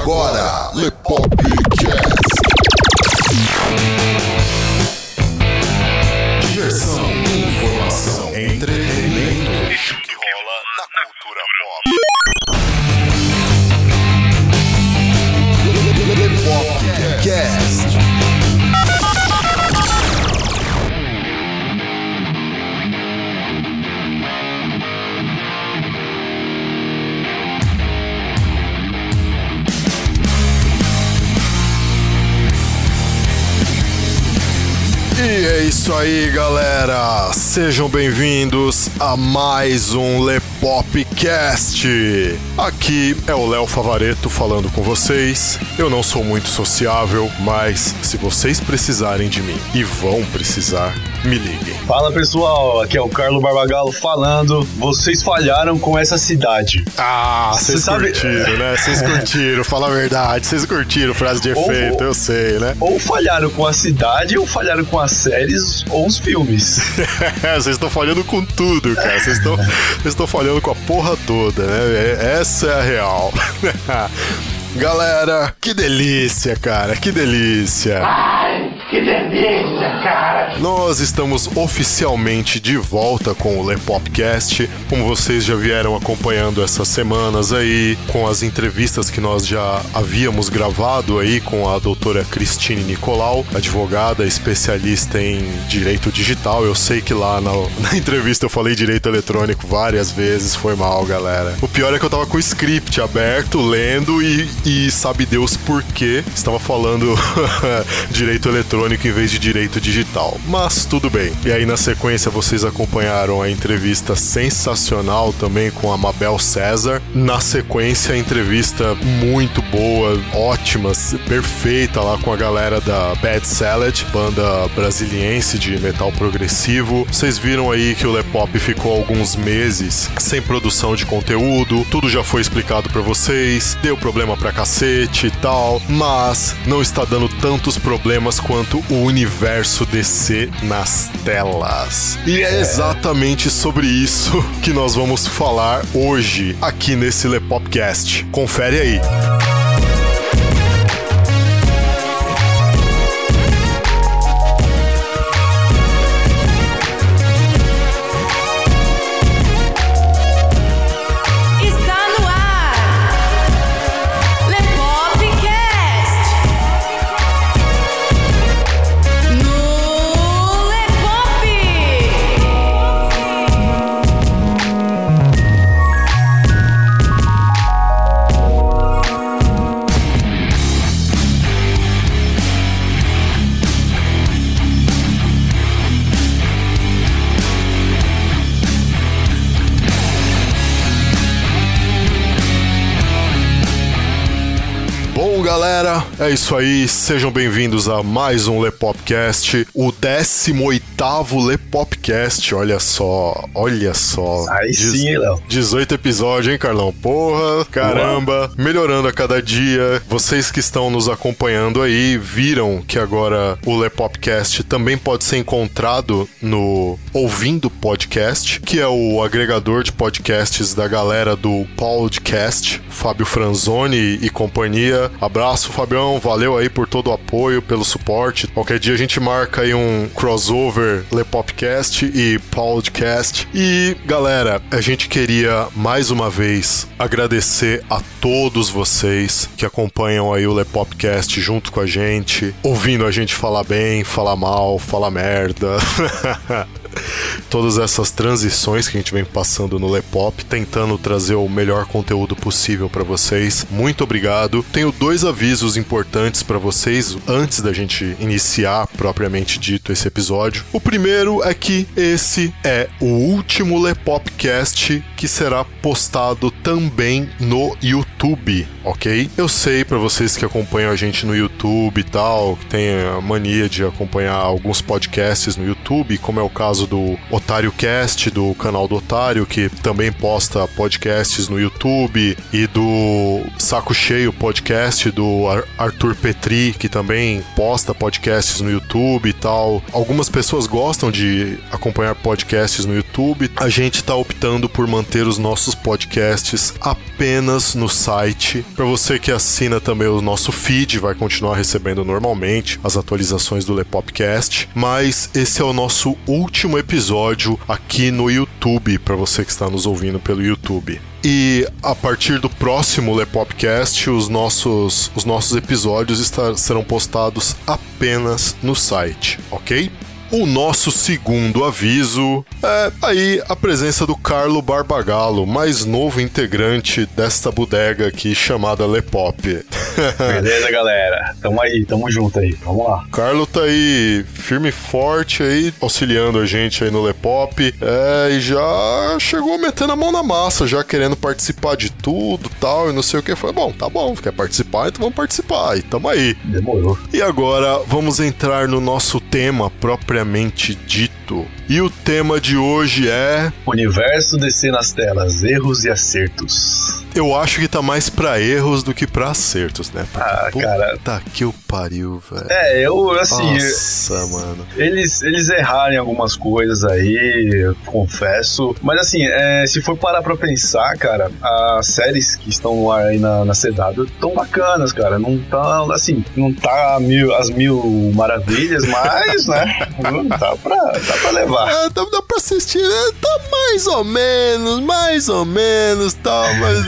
agora, Lepopcast. Isso aí, galera. Sejam bem-vindos a mais um Lepopcast. Aqui é o Léo Favareto falando com vocês. Eu não sou muito sociável, mas se vocês precisarem de mim e vão precisar, me liguem. Fala pessoal, aqui é o Carlos Barbagallo falando. Vocês falharam com essa cidade. Ah, Cê vocês sabe- curtiram, né? Vocês curtiram, fala a verdade. Vocês curtiram frase de Ou- efeito, eu sei, né? Ou falharam com a cidade, ou falharam com as séries ou os filmes. Vocês estão falhando com tudo, cara. Vocês estão vocês estão falhando com a porra toda, né? É- Essa é a real. Galera, que delícia, cara, que delícia. Ai, que delícia, cara! Nós estamos oficialmente de volta com o Lepopcast, como vocês já vieram acompanhando essas semanas aí, com as entrevistas que nós já havíamos gravado aí com a doutora Cristine Nicolau, advogada especialista em direito digital. Eu sei que lá na, na entrevista eu falei direito eletrônico várias vezes, foi mal, galera. O pior é que eu tava com o script aberto, lendo e, e sabe Deus por que estava falando direito eletrônico em vez de direito digital. Mas tudo bem. E aí na sequência vocês acompanharam a entrevista sensacional também com a Mabel César. Na sequência a entrevista muito boa, ótima, perfeita lá com a galera da Bad Salad, banda brasiliense de metal progressivo. Vocês viram aí que o Lepop ficou alguns meses sem produção de conteúdo, tudo já foi explicado pra vocês, deu problema pra cacete e tal, mas não está dando tantos problemas quanto o universo DC nas telas. E é exatamente sobre isso que nós vamos falar hoje aqui nesse Lepopcast. Confere aí. É isso aí. Sejam bem-vindos a mais um Lepopcast, o 18º Lepopcast. Olha só, olha só. Aí sim, hein, Léo? 18 episódios, hein, Carlão? Porra, caramba, melhorando a cada dia. Vocês que estão nos acompanhando aí viram que agora o Lepopcast também pode ser encontrado no Ouvindo Podcast, que é o agregador de podcasts da galera do Podcast, Fábio Franzoni e companhia. Abraço, Fabião, valeu aí por todo o apoio, pelo suporte. Qualquer dia a gente marca aí um crossover Lepopcast e Podcast. E galera, a gente queria mais uma vez agradecer a todos vocês que acompanham aí o Lepopcast junto com a gente, ouvindo a gente falar bem, falar mal, falar merda. Todas essas transições que a gente vem passando no Lepop, tentando trazer o melhor conteúdo possível para vocês. Muito obrigado. Tenho dois avisos importantes para vocês antes da gente iniciar propriamente dito esse episódio. O primeiro é que esse é o último Lepopcast que será postado também no YouTube, ok? Eu sei para vocês que acompanham a gente no YouTube e tal, que tem a mania de acompanhar alguns podcasts no YouTube, como é o caso caso do Otário Cast, do canal do Otário, que também posta podcasts no YouTube, e do Saco Cheio Podcast, do Ar Arthur Petri, que também posta podcasts no YouTube e tal. Algumas pessoas gostam de acompanhar podcasts no YouTube. A gente está optando por manter os nossos podcasts apenas no site. Para você que assina também o nosso feed, vai continuar recebendo normalmente as atualizações do Lepopcast. Mas esse é o nosso último episódio aqui no YouTube, para você que está nos ouvindo pelo YouTube. E a partir do próximo Lepopcast, os nossos, os nossos episódios estar, serão postados apenas no site, ok? O nosso segundo aviso é aí a presença do Carlo Barbagallo, mais novo integrante desta bodega aqui chamada Lepop. Beleza, galera? Tamo aí, tamo junto aí. Vamos lá. Carlo tá aí firme e forte aí, auxiliando a gente aí no Lepop. É, e já chegou metendo a mão na massa, já querendo participar de tudo tal, e não sei o que. Foi bom, tá bom, quer participar, então vamos participar. E tamo aí. Demorou. E agora vamos entrar no nosso tema propriamente dito. E o tema de hoje é. Universo DC nas telas, erros e acertos. Eu acho que tá mais pra erros do que pra acertos, né? Porque, Ah, puta cara. que o pariu, velho. É, eu, assim, Nossa, mano. eles, eles erraram em algumas coisas aí, eu confesso. Mas, assim, é, se for parar pra pensar, cara, as séries que estão no ar aí na, na CW tão bacanas, cara. Não tá, assim, não tá mil, as mil maravilhas, mas, né, tá pra, tá pra levar. É, dá, dá pra assistir, né? tá mais ou menos, mais ou menos, tal, mas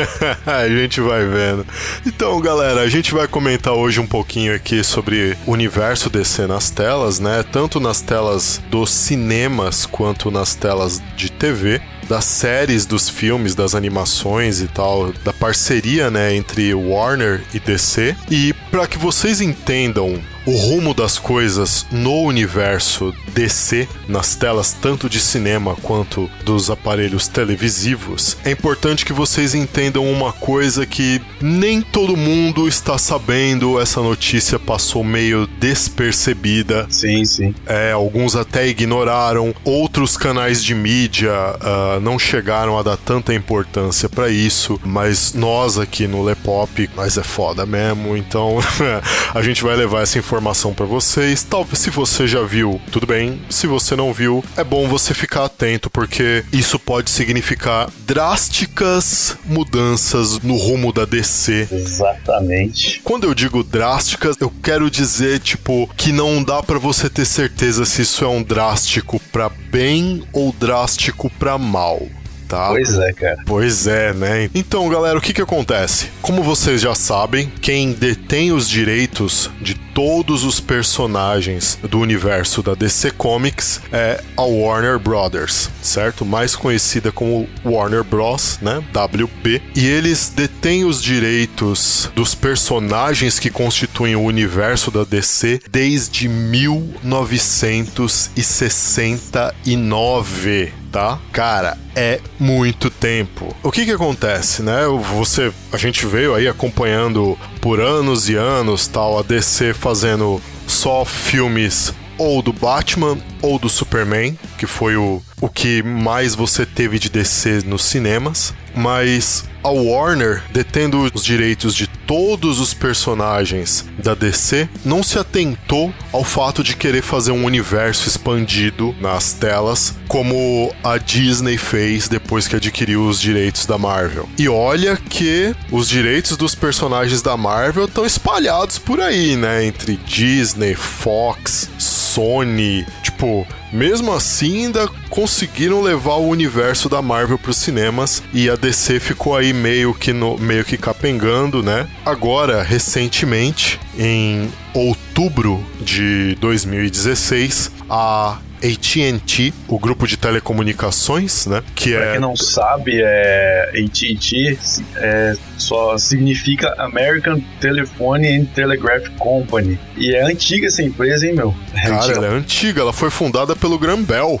a gente vai vendo. Então, galera, a gente vai comentar hoje um pouquinho aqui sobre o universo DC nas telas, né? Tanto nas telas dos cinemas quanto nas telas de TV das séries, dos filmes, das animações e tal, da parceria, né, entre Warner e DC. E para que vocês entendam o rumo das coisas no universo DC, nas telas tanto de cinema quanto dos aparelhos televisivos, é importante que vocês entendam uma coisa que nem todo mundo está sabendo. Essa notícia passou meio despercebida. Sim, sim. É, alguns até ignoraram, outros canais de mídia ah, não chegaram a dar tanta importância pra isso, mas nós aqui no Lepop, mas é foda mesmo, então a gente vai levar essa informação pra vocês. Talvez se você já viu, tudo bem. Se você não viu, é bom você ficar atento porque isso pode significar drásticas mudanças no rumo da DC Exatamente. quando eu digo drásticas, eu quero dizer, tipo, que não dá pra você ter certeza se isso é um drástico pra bem ou drástico pra mal. Tá? Pois é, cara. Pois é, né? Então, galera, o que que acontece? Como vocês já sabem, quem detém os direitos de todos os personagens do universo da DC Comics é a Warner Brothers, certo? Mais conhecida como Warner Bros, né? WB. E eles detêm os direitos dos personagens que constituem o universo da DC desde 1969 tá? Cara, é muito tempo. O que que acontece, né? Você, a gente veio aí acompanhando por anos e anos, tal, a DC fazendo só filmes ou do Batman ou do Superman, que foi o, o que mais você teve de DC nos cinemas. Mas a Warner, detendo os direitos de todos os personagens da DC, não se atentou ao fato de querer fazer um universo expandido nas telas, como a Disney fez depois que adquiriu os direitos da Marvel. E olha que os direitos dos personagens da Marvel estão espalhados por aí, né? Entre Disney, Fox, Sony, tipo, mesmo assim ainda conseguiram levar o universo da Marvel para os cinemas e a DC ficou aí meio que no, meio que capengando, né? Agora, recentemente, em outubro de 2016, a AT&T, o grupo de telecomunicações, né, que Pra é quem não sabe, é, AT&T é, só significa American Telephone and Telegraph Company. E é antiga essa empresa, hein, meu? É Cara, antiga. ela é antiga, ela foi fundada pelo Graham Bell.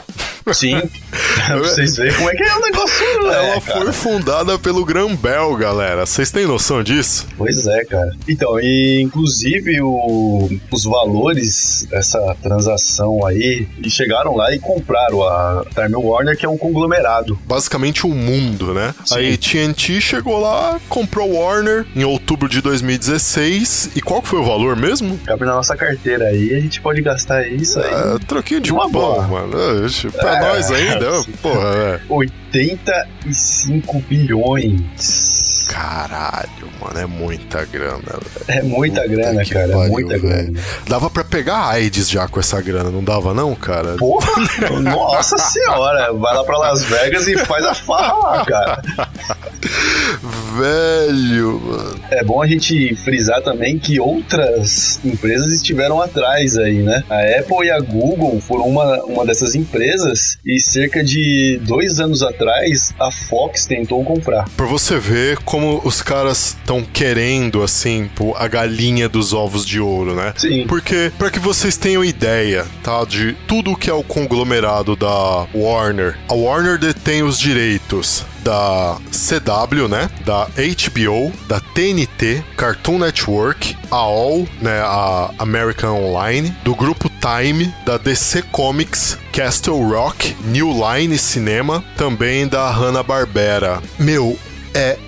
Sim. pra vocês verem como é que é o negócio, né? Ela cara? foi fundada pelo Graham Bell, galera. Vocês têm noção disso? Pois é, cara. Então, e inclusive o- os valores dessa transação aí, e chegaram lá e compraram a Time Warner, que é um conglomerado. Basicamente o mundo, né? Sim. A AT&T chegou lá, comprou Warner em outubro de 2016. E qual foi o valor mesmo? Cabe na nossa carteira aí, a gente pode gastar isso aí. É, troquinho de Uma boa. mano. Ixi, Pra É, nós ainda, porra, é. 85 bilhões. Caralho, mano, é muita grana, velho. É muita Puta grana, cara. pariu, é muita velho. grana. Dava pra pegar AIDS já com essa grana, não dava não, cara? Porra, nossa senhora. Vai lá pra Las Vegas e faz a farra lá, cara. Velho, mano. É bom a gente frisar também que outras empresas estiveram atrás aí, né? A Apple e a Google foram uma, uma dessas empresas e cerca de dois anos atrás a Fox tentou comprar. Pra você ver como os caras estão querendo, assim, pô, a galinha dos ovos de ouro, né? Sim. Porque, pra que vocês tenham ideia, tá, de tudo que é o conglomerado da Warner, a Warner detém os direitos da CW, né, da HBO, da TNT, Cartoon Network, a All, né, a American Online, do grupo Time, da DC Comics, Castle Rock, New Line Cinema, também da Hanna-Barbera. Meu, é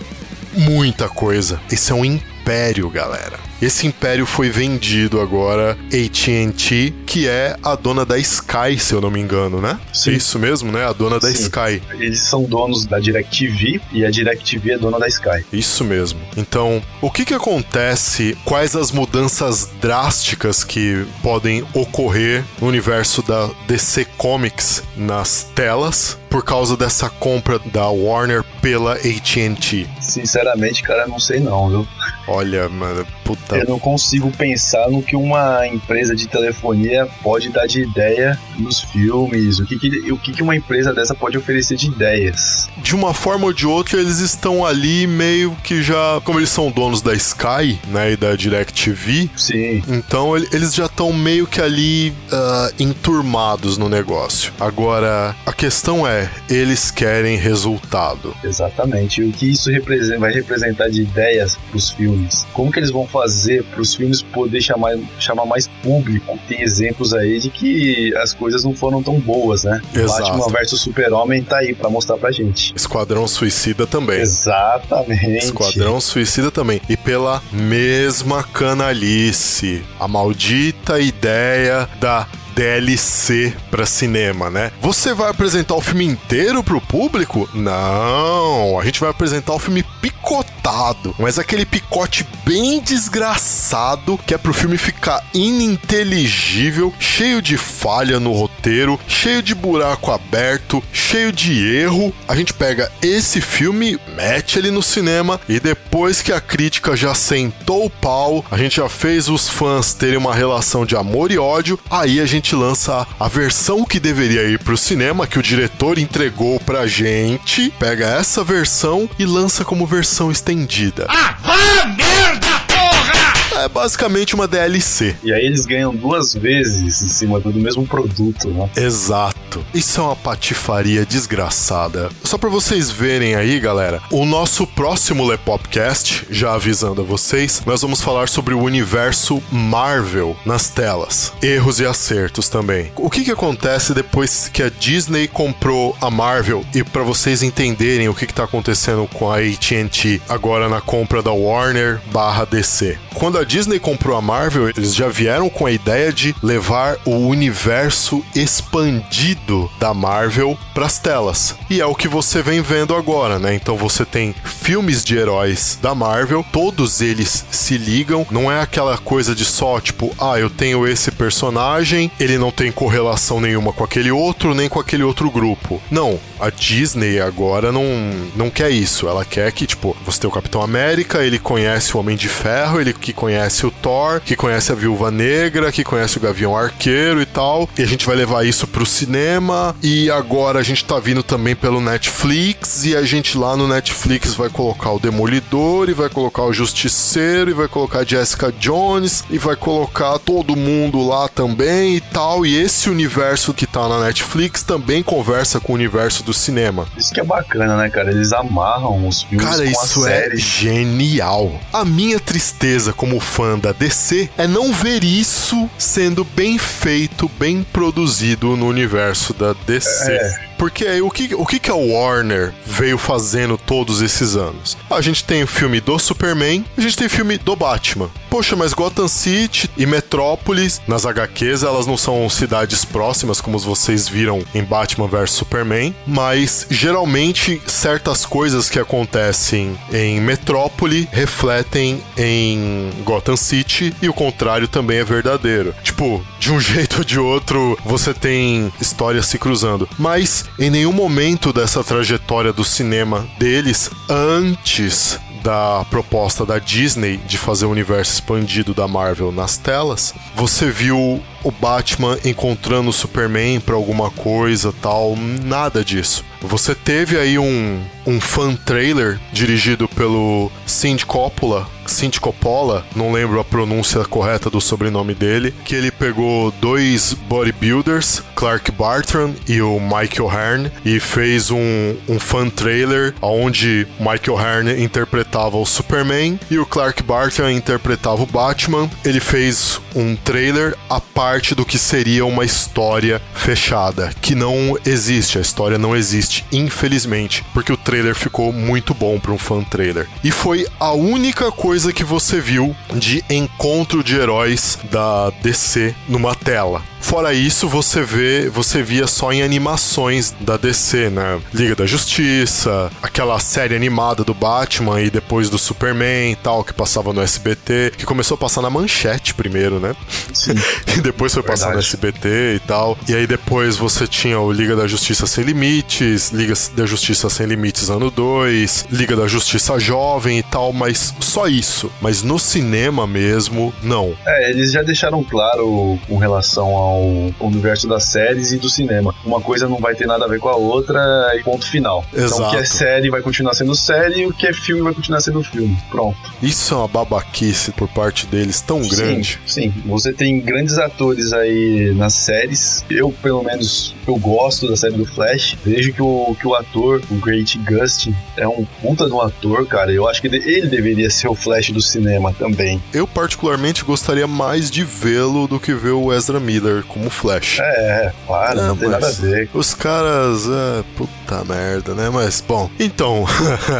muita coisa. Esse é um império, galera. Esse império foi vendido agora AT&T, que é a dona da Sky, se eu não me engano, né? Sim. Isso mesmo, né? A dona da Sim. Sky. Eles são donos da DirecTV e a DirecTV é dona da Sky. Isso mesmo. Então, o que que acontece? Quais as mudanças drásticas que podem ocorrer no universo da DC Comics nas telas por causa dessa compra da Warner pela AT&T? Sinceramente, cara, não sei não, viu? Olha, mano, puta Eu não consigo pensar no que uma empresa de telefonia pode dar de ideia nos filmes, o que, que, o que, que uma empresa dessa pode oferecer de ideias. de uma forma ou de outra, eles estão ali meio que já. Como eles são donos da Sky, né? E da DirecTV. Sim, Então ele- eles já estão meio que ali ah, enturmados no negócio. Agora, a questão é, eles querem resultado. exatamente. E o que isso representa, vai representar de ideias pros filmes? Como que eles vão fazer pros filmes poder chamar, chamar mais público? Tem exemplos aí de que as coisas não foram tão boas, né? Exato. Batman vs Super-Homem tá aí pra mostrar pra gente. Esquadrão Suicida também. Exatamente. Esquadrão Suicida também. E pela mesma canalice. A maldita ideia da DLC pra cinema, né? Você vai apresentar o filme inteiro pro público? Não, a gente vai apresentar o filme picotado, mas aquele picote bem desgraçado que é pro filme ficar ininteligível, cheio de falha no roteiro, cheio de buraco aberto, cheio de erro. A gente pega esse filme, mete ele no cinema e depois que a crítica já sentou o pau, a gente já fez os fãs terem uma relação de amor e ódio, aí a gente lança a versão que deveria ir pro cinema, que o diretor entregou pra gente, pega essa versão e lança como versão estendida. É basicamente uma DLC. E aí eles ganham duas vezes em cima do mesmo produto, né? Exato. Isso é uma patifaria desgraçada. Só pra vocês verem aí, galera, o nosso próximo Lepopcast, já avisando a vocês, nós vamos falar sobre o universo Marvel nas telas. Erros e acertos também. O que que acontece depois que a Disney comprou a Marvel e pra vocês entenderem o que que tá acontecendo com a AT&T agora na compra da Warner barra DC. Quando a Disney comprou a Marvel, eles já vieram com a ideia de levar o universo expandido da Marvel pras telas. E é o que você vem vendo agora, né? Então você tem filmes de heróis da Marvel, todos eles se ligam, não é aquela coisa de só tipo, ah, eu tenho esse personagem, ele não tem correlação nenhuma com aquele outro, nem com aquele outro grupo. Não, a Disney agora não, não quer isso. Ela quer que, tipo, você tem o Capitão América, ele conhece o Homem de Ferro, ele que conhece conhece o Thor, que conhece a Viúva Negra, que conhece o Gavião Arqueiro e tal. E a gente vai levar isso pro cinema. E agora a gente tá vindo também pelo Netflix. E a gente lá no Netflix vai colocar o Demolidor, e vai colocar o Justiceiro, e vai colocar a Jessica Jones, e vai colocar todo mundo lá também e tal. E esse universo que tá na Netflix também conversa com o universo do cinema. Isso que é bacana, né, cara? Eles amarram os filmes Cara, com isso a é série. genial. A minha tristeza como fã da DC é não ver isso sendo bem feito, bem produzido no universo da DC. É. Porque aí, o que, o que que a Warner veio fazendo todos esses anos? A gente tem o filme do Superman, a gente tem o filme do Batman. Poxa, mas Gotham City e Metrópolis, nas HQs, elas não são cidades próximas, como vocês viram em Batman vs Superman, mas geralmente certas coisas que acontecem em Metrópole refletem em Gotham City e o contrário também é verdadeiro. Tipo, de um jeito ou de outro, você tem histórias se cruzando. Mas em nenhum momento dessa trajetória do cinema deles, antes da proposta da Disney de fazer o universo expandido da Marvel nas telas, você viu o Batman encontrando o Superman pra alguma coisa tal, nada disso. Você teve aí um, um fan trailer dirigido pelo Cindy Coppola, Cindy Coppola, não lembro a pronúncia correta do sobrenome dele, que ele pegou dois bodybuilders, Clark Bartram e o Michael Hearn, e fez um, um fan trailer onde Michael Hearn interpretava o Superman e o Clark Bartram interpretava o Batman. Ele fez um trailer a parte do que seria uma história fechada, que não existe, a história não existe, infelizmente, porque o trailer ficou muito bom para um fan trailer. E foi a única coisa que você viu de encontro de heróis da DC numa tela. Fora isso, você vê, você via só em animações da DC, né? Liga da Justiça, aquela série animada do Batman e depois do Superman e tal, que passava no SBT, que começou a passar na manchete primeiro, né? Sim. e depois foi passar no. SBT e tal. E aí depois você tinha o Liga da Justiça Sem Limites, Liga da Justiça Sem Limites ano 2, Liga da Justiça Jovem e tal, mas só isso. Mas no cinema mesmo, não. É, eles já deixaram claro com relação ao universo das séries e do cinema. Uma coisa não vai ter nada a ver com a outra e ponto final. Então o que é Exato. série vai continuar sendo série e o que é filme vai continuar sendo filme. Pronto. Isso é uma babaquice por parte deles tão grande. Sim, sim. Você tem grandes atores aí nas séries. Eu, pelo menos, eu gosto da série do Flash. Vejo que o, que o ator, o Great Gustin, é um puta de um ator, cara. Eu acho que ele- ele deveria ser o Flash do cinema também. Eu particularmente gostaria mais de vê-lo do que ver o Ezra Miller como Flash. É, claro, não, tem nada a ver. Os caras, é, puta merda, né? Mas, bom, então,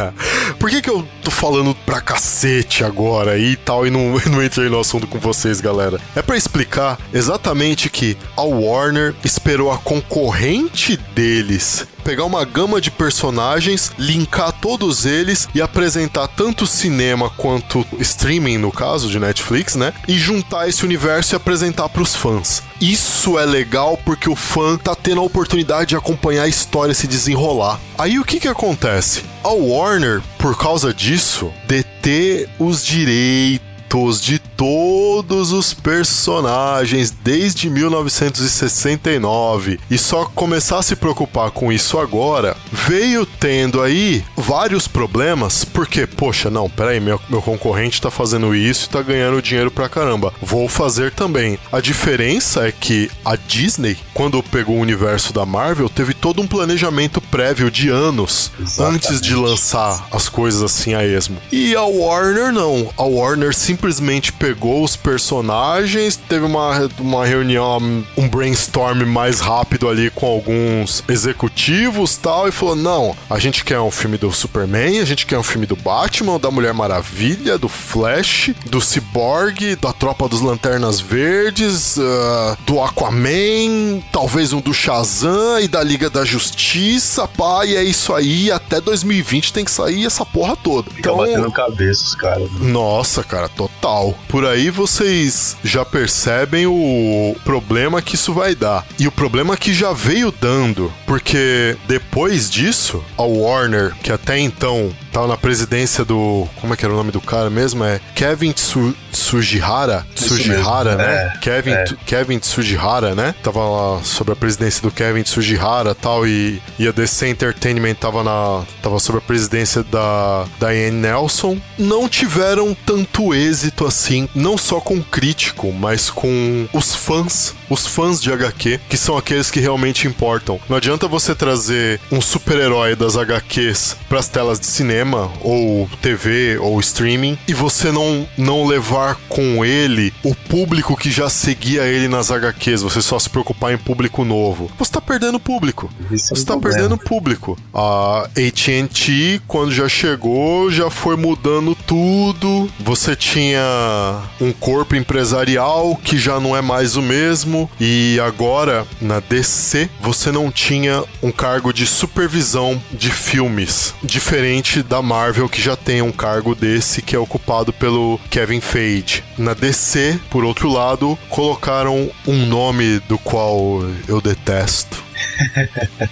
por que que eu tô falando pra cacete agora e tal e não, não entrei no assunto com vocês, galera? É pra explicar exatamente que a Warner esperou a concorrente deles pegar uma gama de personagens, linkar todos eles e apresentar tanto cinema quanto streaming, no caso de Netflix, né? E juntar esse universo e apresentar pros fãs. Isso é legal porque o fã tá tendo a oportunidade de acompanhar a história se desenrolar. Aí o que que acontece? A Warner, por causa disso, deter os direitos de todos os personagens desde 1969 e só começar a se preocupar com isso agora, veio tendo aí vários problemas, porque, poxa, não, peraí, meu, meu concorrente tá fazendo isso e tá ganhando dinheiro pra caramba, vou fazer também. A diferença é que a Disney, quando pegou o universo da Marvel, teve todo um planejamento prévio de anos Exatamente. antes de lançar as coisas assim a esmo. E a Warner não. A Warner simplesmente pegou os personagens, teve uma, uma reunião, um brainstorm mais rápido ali com alguns executivos tal, e falou: não, a gente quer um filme do Superman, a gente quer um filme do Batman, da Mulher Maravilha, do Flash, do Cyborg, da Tropa dos Lanternas Verdes, ah, do Aquaman, talvez um do Shazam e da Liga da Justiça, pá, e é isso aí. Até 2020 tem que sair essa porra toda. Fica batendo cabeça os caras. Nossa, cara, total. Por aí vocês já percebem o problema que isso vai dar. E o problema que já veio dando. Porque depois disso, a Warner, que até então tava na presidência do. Como é que era o nome do cara mesmo? É Kevin Tsu, Tsujihara. Tsujihara, né? é, Kevin, é. Kevin Tsujihara, né? Tava lá sobre a presidência do Kevin Tsujihara tal, e, e a DC Entertainment tava, na, tava sob a presidência da Diane Nelson. Não tiveram tanto êxito assim, não só com o crítico, mas com os fãs. Os fãs de HQ, que são aqueles que realmente importam. Não adianta você trazer um super-herói das HQs pras telas de cinema, ou TV, ou streaming, e você não, não levar com ele o público que já seguia ele nas HQs, você só se preocupar em público novo. Você tá perdendo público. Esse é Você tá problema. perdendo público. A AT&T, quando já chegou, já foi mudando tudo. Você tinha um corpo empresarial que já não é mais o mesmo. E agora, na DC, você não tinha um cargo de supervisão de filmes. Diferente da Marvel, que já tem um cargo desse que é ocupado pelo Kevin Feige. Na DC, por outro lado, colocaram um nome do qual eu detesto.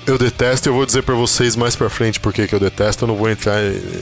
Eu detesto, eu vou dizer pra vocês mais pra frente porque que eu detesto. Eu não vou entrar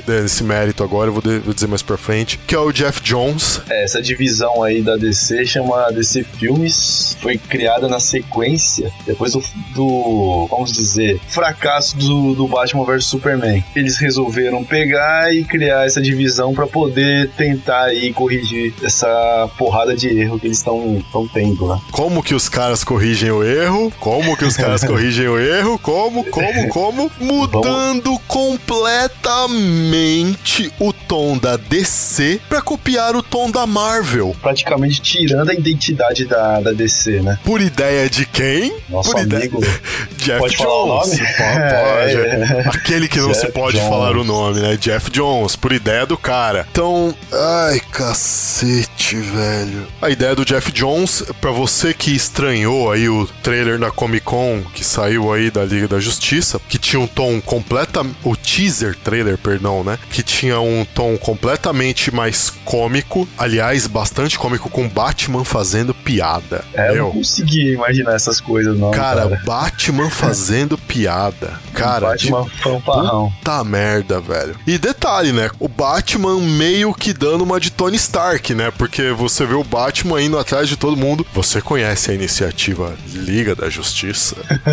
nesse mérito agora, eu vou, de- vou dizer mais pra frente. Que é o Jeff Jones. É, essa divisão aí da DC chama DC Filmes. Foi criada na sequência, depois do, do, vamos dizer, fracasso do, do Batman vs Superman. Eles resolveram pegar e criar essa divisão pra poder tentar aí corrigir essa porrada de erro que eles estão tendo, né? Como que os caras corrigem o erro? Como que os caras corrigem o erro? Como, como, como? Mudando completamente o tom da DC pra copiar o tom da Marvel. Praticamente tirando a identidade da, da DC, né? Por ideia de quem? Nosso Por amigo. Jeff Pode falar o Jones. Pode. É. Aquele que não se pode Jones. falar o nome, né? Jeff Jones, por ideia do cara. Então, ai, cacete, velho. A ideia do Jeff Jones, pra você que estranhou aí o trailer da Comic Con que saiu aí da Liga da Justiça, que tinha um tom completa, o teaser trailer, perdão, né? Que tinha um tom completamente mais cômico, aliás, bastante cômico com Batman fazendo piada. É, eu Meu, não consegui imaginar essas coisas, não. Cara, Cara, Batman fazendo piada. Cara, Batman fanfarrão. Puta merda, velho. E detalhe, né? O Batman meio que dando uma de Tony Stark, né? Porque você vê o Batman indo atrás de todo mundo. Você conhece a iniciativa Liga da Justiça?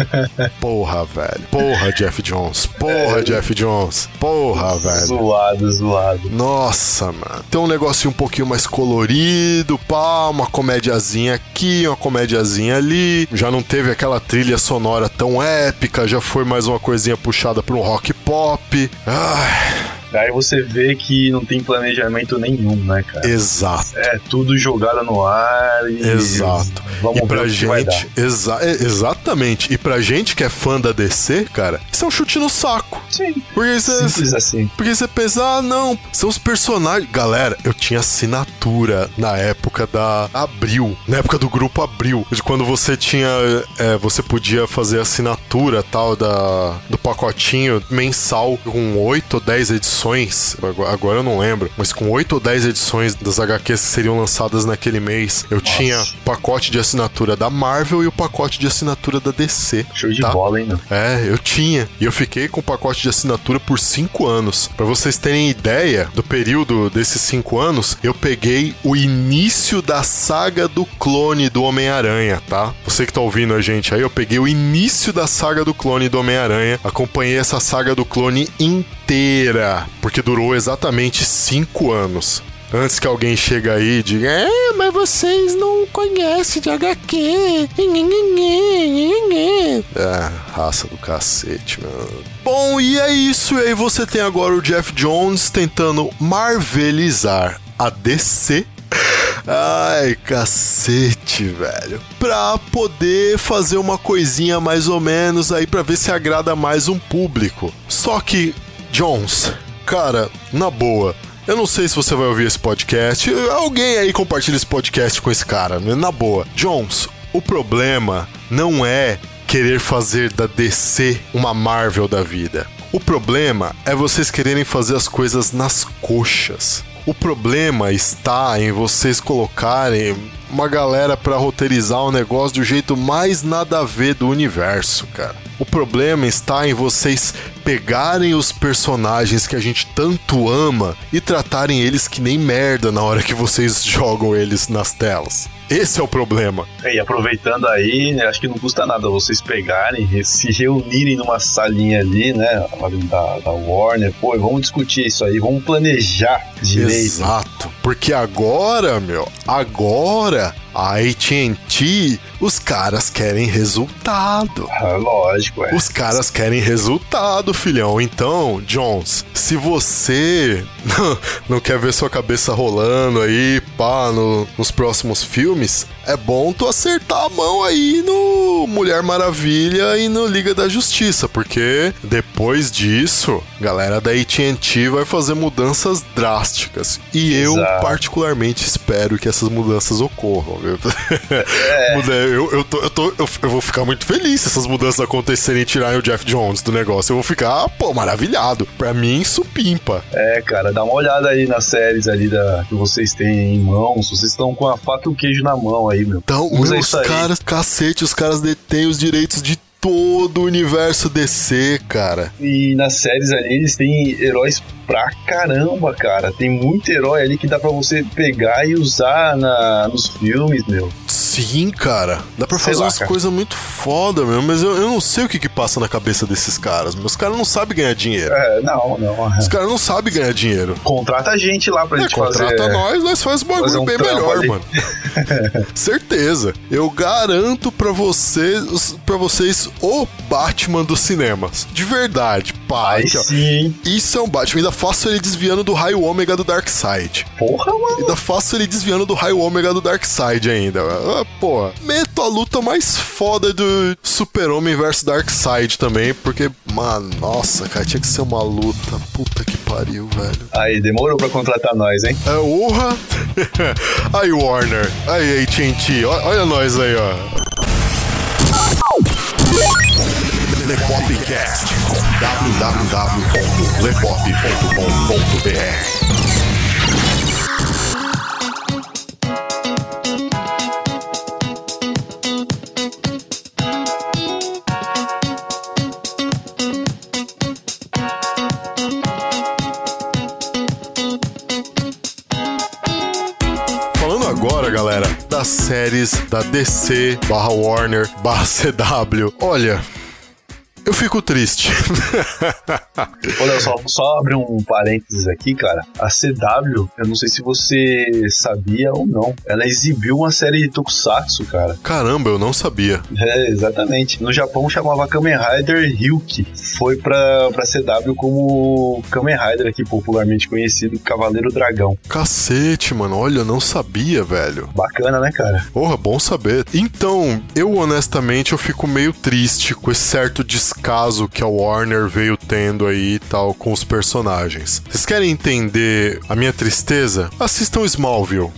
Porra, velho. Porra, Jeff Jones. Porra, Jeff Jones. Porra, velho. Zoado, zoado. Nossa, mano. Tem um negocinho um pouquinho mais colorido, pá, uma comédiazinha aqui, uma comédiazinha ali. Já não teve aquela trilha sonora tão épica, já foi mais uma coisinha puxada pra um rock pop. Ai, Aí você vê que não tem planejamento nenhum, né, cara? exato. É tudo jogado no ar e. Exato. Vamos e ver pra o que vai dar. gente, exa é, exatamente. E pra gente que é fã da DC, cara, isso é um chute no saco. Sim. Porque você, Simples assim. Porque você pensa, ah, não, são os personagens. Galera, eu tinha assinatura na época da Abril, na época do grupo Abril, de quando você tinha. é, você podia fazer assinatura tal da, do pacotinho mensal com 8 ou 10 edições. Agora, agora eu não lembro, mas com 8 ou 10 edições das HQs que seriam lançadas naquele mês, eu tinha pacote de assinatura da Marvel e o pacote de assinatura da DC. Show de tá? bola, hein, meu? É, eu tinha. E eu fiquei com o pacote de assinatura por cinco anos. Pra vocês terem ideia do período desses cinco anos, eu peguei o início da saga do clone do Homem-Aranha, tá? Você que tá ouvindo a gente aí, eu peguei o início da saga do clone do Homem-Aranha. Acompanhei essa saga do clone inteira, porque durou exatamente cinco anos. Antes que alguém chegue aí e diga, é, mas vocês não conhecem de HQ. É, raça do cacete, meu. Bom, e é isso. E aí você tem agora o Jeff Jones tentando marvelizar a DC. Ai, cacete, velho. Pra poder fazer uma coisinha mais ou menos aí pra ver se agrada mais um público. Só que, Jones, cara, na boa, eu não sei se você vai ouvir esse podcast. Alguém aí compartilha esse podcast com esse cara, né? na boa. Jones, o problema não é querer fazer da DC uma Marvel da vida. O problema é vocês quererem fazer as coisas nas coxas. O problema está em vocês colocarem uma galera pra roteirizar um negócio do jeito mais nada a ver do universo, cara. O problema está em vocês pegarem os personagens que a gente tanto ama e tratarem eles que nem merda na hora que vocês jogam eles nas telas. Esse é o problema. E aproveitando aí, né, acho que não custa nada vocês pegarem, re- se reunirem numa salinha ali, né, da, da Warner, pô, e vamos discutir isso aí, vamos planejar direito. Exato. Porque agora, meu, agora a AT&T, os caras querem resultado. Ah, lógico, é. Os caras querem resultado, filhão. Então, Jones, se você não quer ver sua cabeça rolando aí, pá, no- nos próximos filmes, é bom tu acertar a mão aí no Mulher Maravilha e no Liga da Justiça, porque depois disso, galera da AT&T vai fazer mudanças drásticas. E eu, Exato. particularmente, espero que essas mudanças ocorram? É. Eu, eu, tô- eu, tô- eu- eu vou ficar muito feliz se essas mudanças acontecerem e tirarem o Jeff Jones do negócio. Eu vou ficar, pô, maravilhado. Pra mim, isso pimpa. É, cara, dá uma olhada aí nas séries ali da, que vocês têm em mãos, vocês estão com a faca e o queijo na mão aí, meu. Então, Usa meus isso aí. caras, cacete, os caras detêm os direitos de todo o universo DC, cara. E nas séries ali eles têm heróis pra caramba, cara. Tem muito herói ali que dá pra você pegar e usar na, nos filmes, meu. Sim, cara. Dá pra fazer lá, umas coisas muito foda, meu. Mas eu, eu não sei o que que passa na cabeça desses caras. Meus caras não sabem ganhar dinheiro. É, não, não. Os caras não sabem ganhar dinheiro. Contrata a gente lá pra É, gente contrata fazer. nós, nós faz o bagulho um bem melhor, ali. mano. Certeza. Eu garanto pra vocês, para vocês o Batman dos cinemas. De verdade, pai. Sim? Isso é um Batman. Ainda faço ele desviando do raio ômega do Darkseid. Porra, mano. Ainda faço ele desviando do raio ômega do Darkseid ainda. Ah, Pô, meto a luta mais foda do Super-Homem versus Darkseid também, porque, mano, nossa, cara, tinha que ser uma luta. Puta que pariu, velho. Aí, demorou pra contratar nós, hein? É, urra! aí, Warner. Aí, AT&T. Olha nós aí, ó. Lepopcast. www.lepop.com.br da DC barra Warner barra CW. Olha, eu fico triste. Olha só, só abrir um parênteses aqui, cara. A CW, eu não sei se você sabia ou não. Ela exibiu uma série de Tokusatsu, cara. Caramba, eu não sabia. É, exatamente. No Japão chamava Kamen Rider Ryuki. Foi pra, pra CW como Kamen Rider, aqui popularmente conhecido Cavaleiro Dragão. Cacete, mano. Olha, eu não sabia, velho. Bacana, né, cara? Porra, bom saber. Então, eu honestamente eu fico meio triste com esse certo descaso que a Warner veio tendo aí e tal com os personagens. Vocês querem entender a minha tristeza? Assistam Smallville.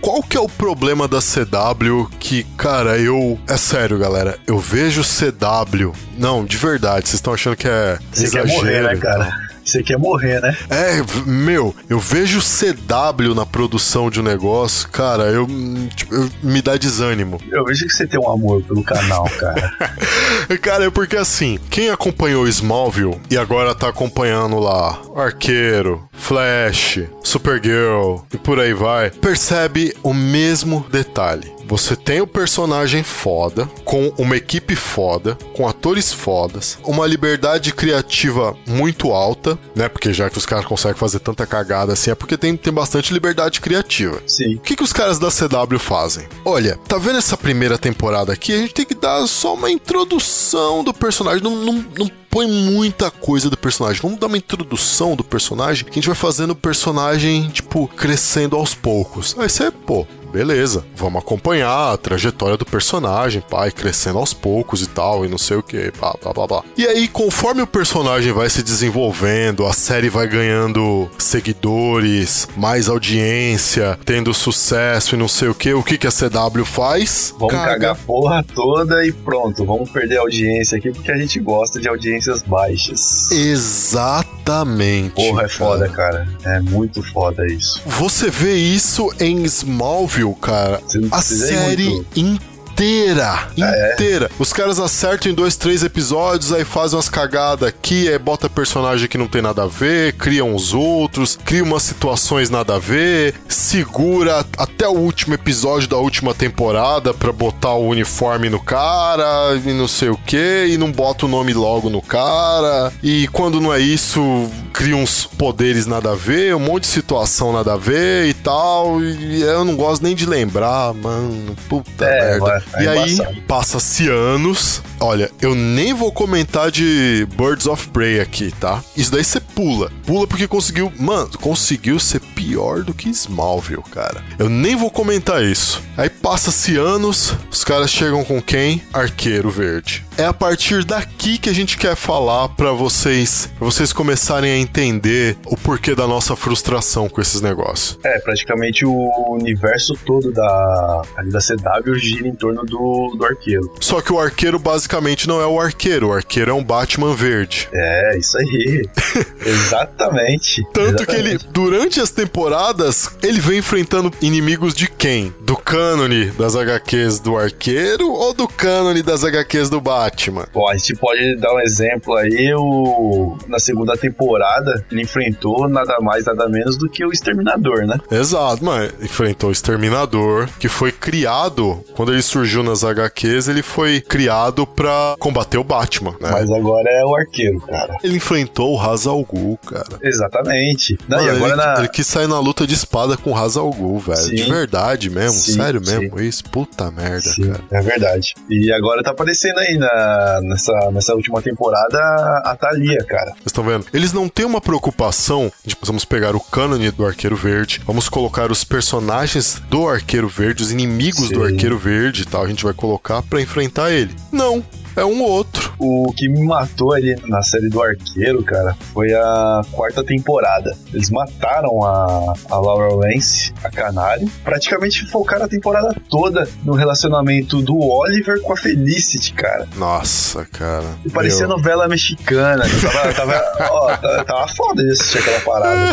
Qual que é o problema da CW que, cara, eu. É sério, galera. Eu vejo CW. Não, de verdade, vocês estão achando que é Você exagero. quer morrer, né, cara? Você quer morrer, né? é, meu, eu vejo CW na produção de um negócio, cara, eu, tipo, eu- me dá desânimo. Eu vejo que você tem um amor pelo canal, cara. Cara, é porque assim, quem acompanhou Smallville e agora tá acompanhando lá Arqueiro, Flash, Supergirl e por aí vai, percebe o mesmo detalhe. Você tem o personagem foda, com uma equipe foda, com atores fodas, uma liberdade criativa muito alta, né? Porque já que os caras conseguem fazer tanta cagada assim, é porque tem, tem bastante liberdade criativa. Sim. O que, que os caras da CW fazem? Olha, tá vendo essa primeira temporada aqui? A gente tem que dar só uma introdução do personagem. Não, não, não põe muita coisa do personagem. Vamos dar uma introdução do personagem que a gente vai fazendo o personagem, tipo, crescendo aos poucos. Aí você, pô. Beleza, vamos acompanhar a trajetória do personagem, pai, crescendo aos poucos e tal, e não sei o que, blá blá blá blá. E aí, conforme o personagem vai se desenvolvendo, a série vai ganhando seguidores, mais audiência, tendo sucesso e não sei o que, o que, que a CW faz? Vamos Caga. cagar a porra toda e pronto. Vamos perder a audiência aqui porque a gente gosta de audiências baixas. Exatamente. Porra, é foda, cara. cara. É muito foda isso. Você vê isso em Smallville, cara. A série muito. Inteira. Inteira. Os caras acertam em dois, três episódios, aí fazem umas cagadas aqui, aí bota personagem que não tem nada a ver, criam os outros, cria umas situações nada a ver, segura até o último episódio da última temporada pra botar o uniforme no cara e não sei o que, e não bota o nome logo no cara. E quando não é isso, cria uns poderes nada a ver, um monte de situação nada a ver e tal. E eu não gosto nem de lembrar, mano. Puta É, merda. É e aí, passa-se anos. Olha, eu nem vou comentar de Birds of Prey aqui, tá? Isso daí você pula. Pula porque conseguiu. Mano, conseguiu ser pior do que Smallville, cara. Eu nem vou comentar isso. Aí passa-se anos, os caras chegam com quem? Arqueiro Verde. É a partir daqui que a gente quer falar pra vocês, pra vocês começarem a entender o porquê da nossa frustração com esses negócios. É, praticamente o universo todo da, da CW gira em torno do, do arqueiro. Só que o arqueiro basicamente não é o arqueiro, o arqueiro é um Batman verde. É, isso aí. Exatamente. Tanto que ele, Exatamente. durante as temporadas, ele vem enfrentando inimigos de quem? Do cânone das HQs do Arqueiro ou do cânone das HQs do Batman? Bom, a gente pode dar um exemplo aí, o, na segunda temporada, ele enfrentou nada mais, nada menos do que o Exterminador, né? Exato, mano. Enfrentou o Exterminador, que foi criado, quando ele surgiu nas HQs, ele foi criado pra combater o Batman, né? Mas agora é o arqueiro, cara. Ele enfrentou o Ra's al Ghul, cara. Exatamente. Não, Mano, e agora ele, na... ele quis sair na luta de espada com o Ra's al Ghul, velho. Sim. De verdade mesmo, Sim, sério sim. mesmo isso? Puta merda, cara. é verdade. E agora tá aparecendo aí na, nessa, nessa última temporada a Thalia, cara. Vocês estão vendo? Eles não têm uma preocupação de vamos pegar o cânone do Arqueiro Verde, vamos colocar os personagens do Arqueiro Verde, os inimigos do. Arqueiro Verde tal, a gente vai colocar pra enfrentar ele. Não, é um outro. O que me matou ali na série do Arqueiro, cara, foi a quarta temporada. Eles mataram a, a Laura Lance, a Canário. Praticamente focaram a temporada toda no relacionamento do Oliver com a Felicity, cara. Nossa, cara. E parecia Meu. novela mexicana. Tava, tava, ó, tava, tava foda de assistir aquela parada.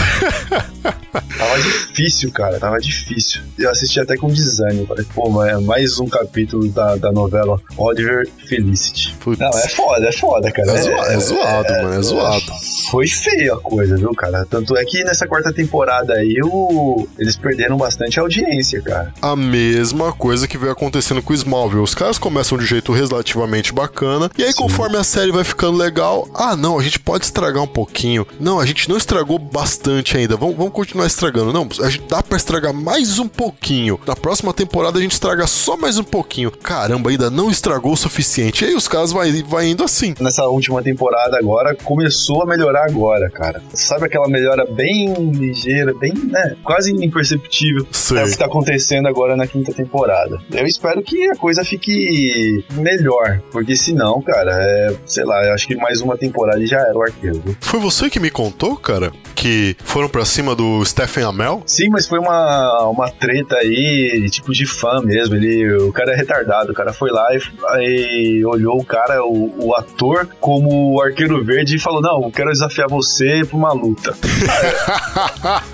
Tava difícil, cara. Tava difícil. Eu assisti até com desânimo. Falei, pô, mas é mais um capítulo da, da novela Oliver e Felicity. Putz. Não, é foda, é foda, cara. É, zoa- é zoado, mano, é zoado. Foi feia a coisa, viu, cara? Tanto é que nessa quarta temporada aí, o... eles perderam bastante audiência, cara. A mesma coisa que veio acontecendo com o Smallville. Os caras começam de jeito relativamente bacana, e aí, conforme a série vai ficando legal, ah, não, a gente pode estragar um pouquinho. Não, a gente não estragou bastante ainda. Vamos, vamos continuar estragando. Não, a gente dá pra estragar mais um pouquinho. Na próxima temporada a gente estraga só mais um pouquinho. Caramba, ainda não estragou o suficiente. E aí os caras vai, vai indo assim. Nessa última temporada agora, começou a melhorar agora, cara. Sabe aquela melhora bem ligeira, bem, né, quase imperceptível. Sei. É o que tá acontecendo agora na quinta temporada. Eu espero que a coisa fique melhor, porque senão, cara, é, sei lá, eu acho que mais uma temporada e já era o arqueiro. Foi você que me contou, cara, que foram pra cima do Stephen Amell? Sim, mas foi uma, uma treta aí, tipo de fã mesmo. Ele, o cara é retardado. O cara foi lá e, aí olhou o cara, o, o ator, como o arqueiro verde e falou: Não, eu quero desafiar você pra uma luta.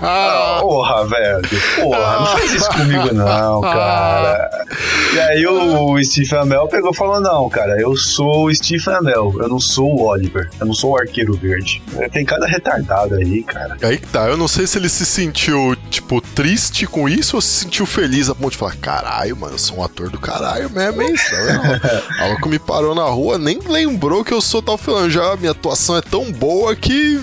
Ah, porra, velho. Porra, não faz isso comigo, não, cara. E aí o Stephen Amell pegou e falou: Não, cara, eu sou o Stephen Amell, eu não sou o Oliver, eu não sou o arqueiro verde. Tem cada retardado aí, cara. Aí que tá, eu não sei se ele se sentiu, tipo, triste com isso ou se sentiu feliz a ponto de falar: caralho, mano, eu sou um ator do caralho mesmo, hein? Tá vendo? A hora que me parou na rua nem lembrou que eu sou tal filão. Já minha atuação é tão boa que.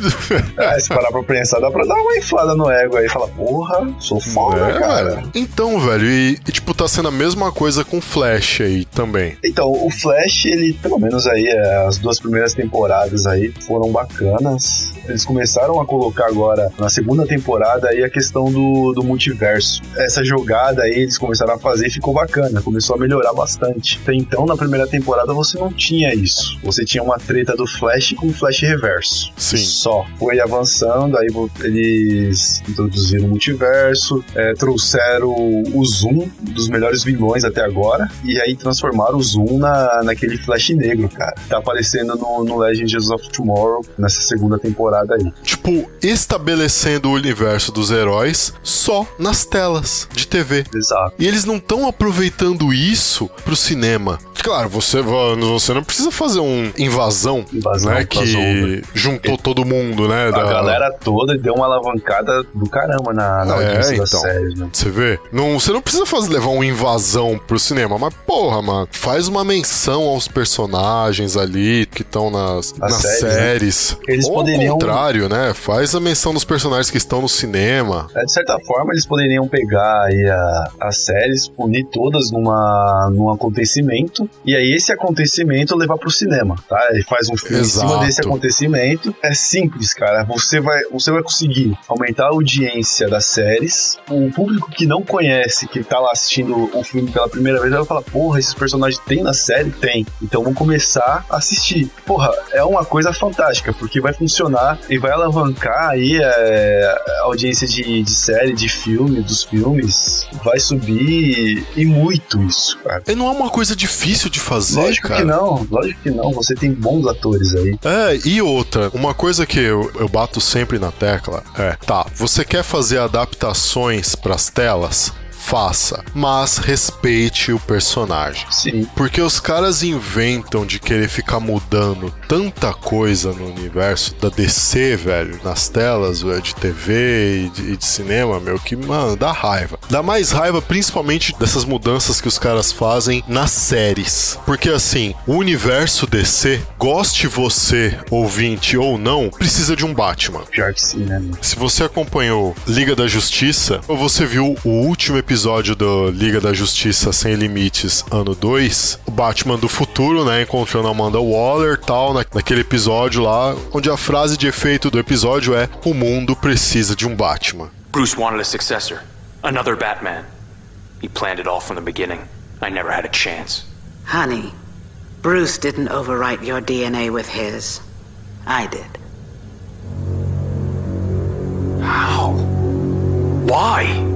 É, se parar pra pensar, dá pra dar uma inflada no ego aí e falar, porra, sou foda, É, cara. Então, velho, e, e, tipo, tá sendo a mesma coisa com Flash aí também. Então, o Flash, ele, pelo menos aí, é, as duas primeiras temporadas aí foram bacanas. Eles começaram a colocar agora, na segunda temporada, aí a questão do, do multiverso. Essa jogada aí eles começaram a fazer e ficou bacana, começou a melhorar bastante. Então, na primeira temporada, você não tinha isso. Você tinha uma treta do Flash com o Flash reverso. Sim. Só. Foi avançando, aí eles introduziram o multiverso, é, trouxeram o Zoom, dos melhores vilões até agora, e aí transformaram o Zoom na, naquele Flash negro, cara. Tá aparecendo no, no Legends of Tomorrow, nessa segunda temporada aí. Tipo, estabelecendo o universo universo dos heróis só nas telas de TV. Exato. E eles não estão aproveitando isso pro cinema. Claro, você, você não precisa fazer um invasão, Invasão, né? que né? juntou todo mundo, né? A da- galera toda deu uma alavancada do caramba na, na É, audiência então. séries, né? Você vê? Não, você não precisa fazer, levar uma invasão pro cinema, mas porra, mano, faz uma menção aos personagens ali que estão nas, Nas nas séries, né? séries. Eles Ou poderiam- ao contrário, né? Faz a menção dos personagens que estão no cinema. É, de certa forma, eles poderiam pegar aí a- as séries, unir todas numa, num acontecimento, e aí esse acontecimento levar pro cinema, tá? Ele faz um filme em Exato. cima desse acontecimento. É simples, cara. Você vai, você vai conseguir aumentar a audiência das séries. O público que não conhece, que tá lá assistindo o filme pela primeira vez, vai falar: porra, esses personagens tem na série? Tem. Então vamos começar a assistir. Porra, é uma coisa fantástica, porque vai funcionar e vai alavancar aí é, a audiência de, de série, de filme, dos filmes. Vai subir e muito isso, cara. E não é uma coisa difícil de fazer, Lógico cara. Que não, lógico que não. Você tem bons atores aí. É, e outra, uma coisa que eu, eu bato sempre na tecla é, tá, você quer fazer adaptações pras telas? Faça, mas respeite o personagem. Sim. Porque os caras inventam de querer ficar mudando tanta coisa no universo da DC, velho, nas telas velho, de TV e de, e de cinema, meu, que, mano, dá raiva. Dá mais raiva principalmente dessas mudanças que os caras fazem nas séries. Porque assim, o universo DC, goste você, ouvinte ou não, precisa de um Batman. Pior que sim, né? meu? Se você acompanhou Liga da Justiça, ou você viu o último episódio do Liga da Justiça Sem Limites, ano 2, o Batman do futuro, né, encontrando a Amanda Waller tal, na, naquele episódio lá, onde a frase de efeito do episódio é: O mundo precisa de um Batman. Bruce wanted a successor, another Batman. He planned it all from the beginning. I never had a chance. Honey, Bruce didn't overwrite your DNA with his. I did. How? Why?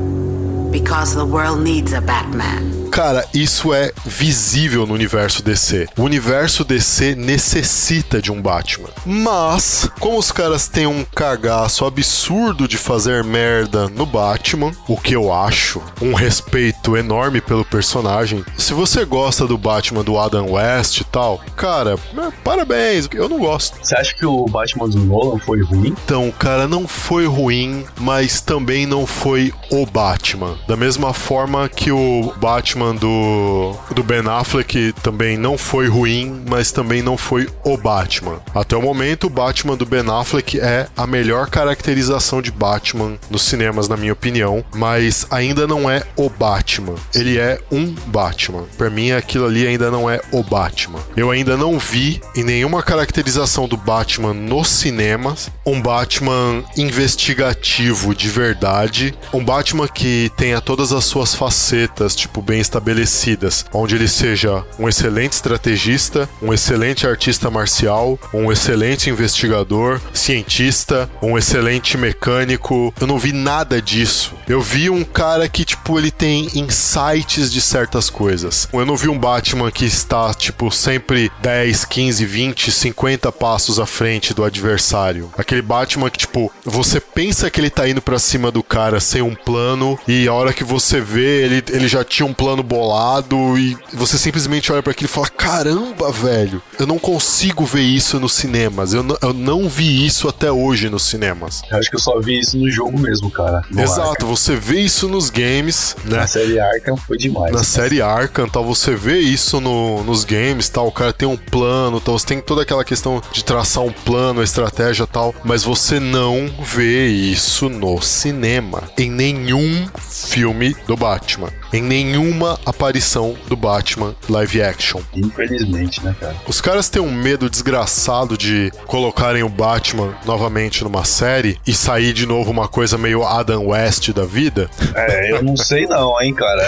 Because the world needs a Batman. Cara, isso é visível no universo DC. O universo DC necessita de um Batman. Mas, como os caras têm um cagaço absurdo de fazer merda no Batman, o que eu acho um respeito enorme pelo personagem. Se você gosta do Batman do Adam West e tal, cara, parabéns, eu não gosto. Você acha que o Batman do Nolan foi ruim? Então, cara, não foi ruim, mas também não foi o Batman. Da mesma forma que o Batman do, do Ben Affleck também não foi ruim, mas também não foi o Batman. Até o momento, o Batman do Ben Affleck é a melhor caracterização de Batman nos cinemas, na minha opinião, mas ainda não é o Batman. Ele é um Batman. Pra mim, aquilo ali ainda não é o Batman. Eu ainda não vi em nenhuma caracterização do Batman nos cinemas um Batman investigativo de verdade, um Batman que tenha todas as suas facetas, tipo, bem estabelecidas, onde ele seja um excelente estrategista, um excelente artista marcial, um excelente investigador, cientista, um excelente mecânico. Eu não vi nada disso. Eu vi um cara que, tipo, ele tem insights de certas coisas. Eu não vi um Batman que está, tipo, sempre 10, 15, 20, 50 passos à frente do adversário. Aquele Batman que, tipo, você pensa que ele tá indo pra cima do cara sem um plano e a hora que você vê, ele, ele já tinha um plano bolado e você simplesmente olha pra aquilo e fala: caramba, velho, eu não consigo ver isso nos cinemas. Eu, não- eu não vi isso até hoje nos cinemas. Eu acho que eu só vi isso no jogo mesmo, cara. Exato, Arkham. você vê isso nos games, né? Na série Arkham foi demais. na série Arkham, tal, você vê isso no- nos games, tal, o cara tem um plano, tal, você tem toda aquela questão de traçar um plano, estratégia, tal, mas você não vê isso no cinema, em nenhum filme do Batman, em nenhuma aparição do Batman live action. Infelizmente, né, cara? Os caras têm um medo desgraçado de colocarem o Batman novamente numa série e sair de novo uma coisa meio Adam West da vida. É, eu não sei não, hein, cara.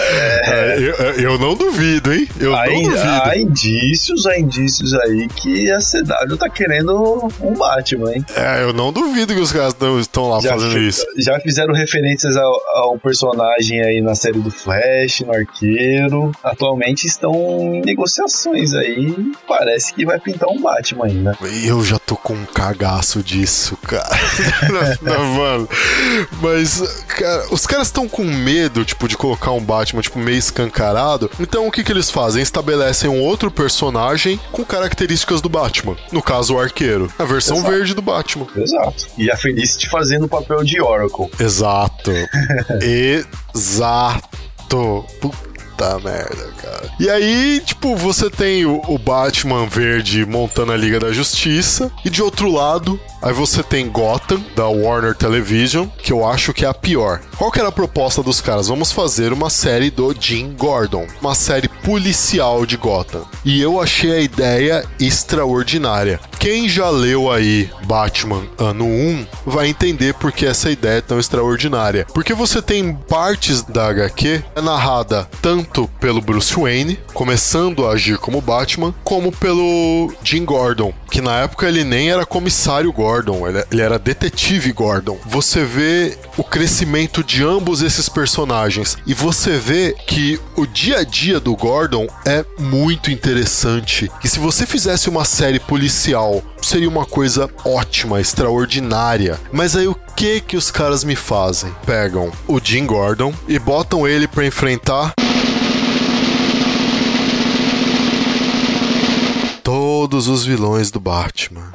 É, Eu, eu não duvido, hein? Eu há, não duvido. há indícios, há indícios aí que a CW tá querendo um Batman, hein? É, eu não duvido que os caras estão lá fazendo fi- isso. já fizeram referências ao, ao personagem aí na série do Flash, no. Arqueiro atualmente estão em negociações aí. Parece que vai pintar um Batman ainda. Eu já tô com um cagaço disso, cara. não, não, mano. Mas, cara, os caras estão com medo, tipo, de colocar um Batman, tipo, meio escancarado. Então, o que que eles fazem? Estabelecem um outro personagem com características do Batman. No caso, o Arqueiro. A versão Exato. verde do Batman. Exato. E a Felicity fazendo o papel de Oracle. Exato. Exato. esto, Puta merda, cara. E aí, tipo, você tem o, Batman verde montando a Liga da Justiça. E de outro lado, aí você tem Gotham, da Warner Television, que eu acho que é a pior. Qual que era a proposta dos caras? Vamos fazer uma série do Jim Gordon. Uma série policial de Gotham. E eu achei a ideia extraordinária. Quem já leu aí Batman ano 1 vai entender por que essa ideia é tão extraordinária. Porque você tem partes da HQ narrada tanto pelo Bruce Wayne, começando a agir como Batman, como pelo Jim Gordon, que na época ele nem era comissário Gordon, ele, ele era detetive Gordon. Você vê o crescimento de ambos esses personagens e você vê que o dia a dia do Gordon é muito interessante. E se você fizesse uma série policial, seria uma coisa ótima, extraordinária. Mas aí o que que os caras me fazem? Pegam o Jim Gordon e botam ele pra enfrentar todos os vilões do Batman.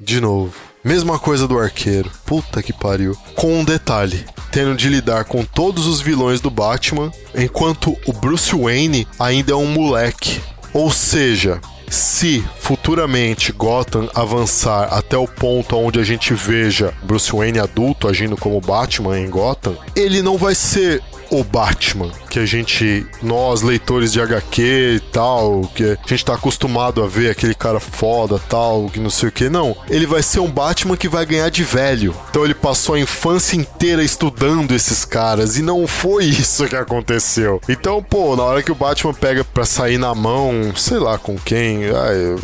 De novo. Mesma coisa do arqueiro. Puta que pariu. Com um detalhe: tendo de lidar com todos os vilões do Batman, enquanto o Bruce Wayne ainda é um moleque. Ou seja, se futuramente Gotham avançar até o ponto onde a gente veja Bruce Wayne adulto agindo como Batman em Gotham, ele não vai ser o Batman que a gente, nós leitores de HQ e tal, que a gente tá acostumado a ver aquele cara foda tal, que não sei o que, não. Ele vai ser um Batman que vai ganhar de velho. Então ele passou a infância inteira estudando esses caras e não foi isso que aconteceu. Então, pô, na hora que o Batman pega pra sair na mão, sei lá com quem, ai,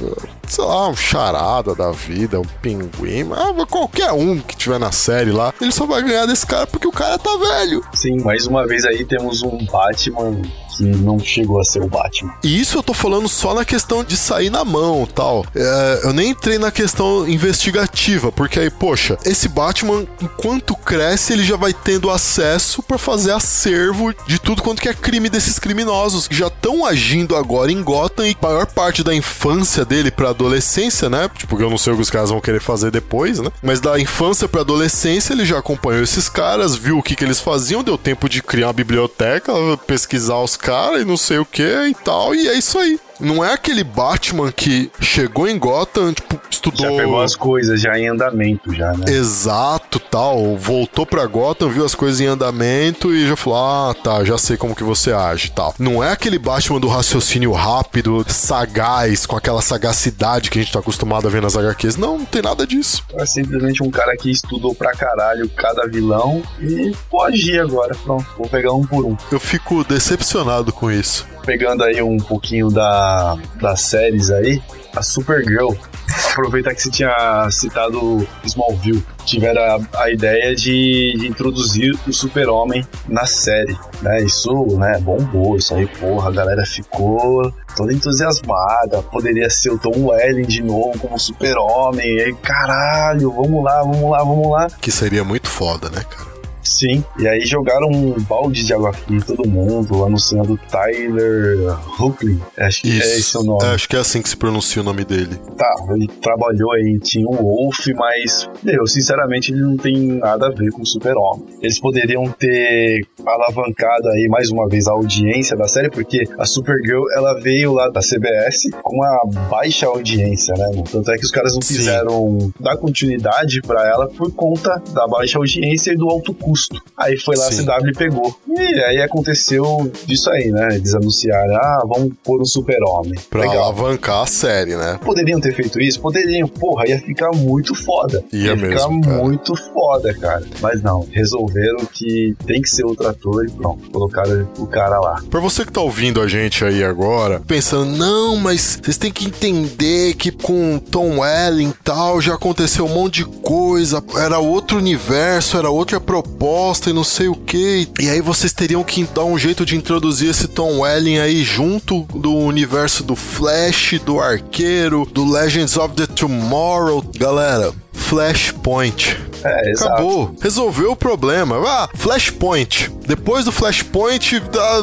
sei lá, um charada da vida, um pinguim, ah, qualquer um que tiver na série lá, ele só vai ganhar desse cara porque o cara tá velho. Sim, mais uma vez aí temos um Batman não chegou a ser o Batman. E isso eu tô falando só na questão de sair na mão tal. É, eu nem entrei na questão investigativa, porque aí, poxa, esse Batman, enquanto cresce, ele já vai tendo acesso pra fazer acervo de tudo quanto que é crime desses criminosos que já estão agindo agora em Gotham e maior parte da infância dele pra adolescência, né? Tipo, eu não sei o que os caras vão querer fazer depois, né? Mas da infância pra adolescência, ele já acompanhou esses caras, viu o que, que eles faziam, deu tempo de criar uma biblioteca, pesquisar os caras e não sei o que e tal, e é isso aí. Não é aquele Batman que chegou em Gotham, tipo, estudou. Já pegou as coisas já em andamento, já, né? Exato, tal. Voltou pra Gotham, viu as coisas em andamento e já falou: Ah, tá, já sei como que você age tal. Não é aquele Batman do raciocínio rápido, sagaz, com aquela sagacidade que a gente tá acostumado a ver nas HQs. Não, não tem nada disso. É simplesmente um cara que estudou pra caralho cada vilão e pode agir agora. Pronto, vou pegar um por um. Eu fico decepcionado com isso. Pegando aí um pouquinho da, das séries aí, a Supergirl. Aproveitar que você tinha citado Smallville. Tiveram a, a ideia de, de introduzir o Super-Homem na série. Né? Isso né, bombou, isso aí, porra, a galera ficou toda entusiasmada. Poderia ser o Tom Welling de novo como Super-Homem. Aí, caralho, vamos lá, vamos lá, vamos lá. Que seria muito foda, né, cara? Sim, e aí jogaram um balde de água fria em todo mundo, anunciando Tyler Hookley, acho que é esse o nome. É, acho que é assim que se pronuncia o nome dele. Tá, ele trabalhou aí, tinha um Wolf, mas, meu, sinceramente ele não tem nada a ver com o Super-Homem. Eles poderiam ter alavancado aí mais uma vez a audiência da série, porque a Supergirl, ela veio lá da CBS com uma baixa audiência, né? mano? Tanto é que os caras não Sim. quiseram dar continuidade pra ela por conta da baixa audiência e do alto custo. Aí foi lá Sim. a CW pegou. E aí aconteceu isso aí, né? Eles anunciaram, ah, vamos pôr um super-homem. Pra Legal. alavancar a série, né? Poderiam ter feito isso? Poderiam. Porra, ia ficar muito foda. Ia ficar mesmo, cara. muito foda, cara. Mas não, resolveram que tem que ser outro ator e pronto. Colocaram o cara lá. Pra você que tá ouvindo a gente aí agora, pensando, não, mas vocês têm que entender que com Tom Welling e tal, já aconteceu um monte de coisa, era outro universo, era outra proposta, bosta e não sei o que. E aí vocês teriam que dar um jeito de introduzir esse Tom Welling aí junto do universo do Flash, do Arqueiro, do Legends of the Tomorrow. Galera, Flashpoint. É, exato. Acabou. Resolveu o problema. Ah, Flashpoint. Depois do Flashpoint, ah,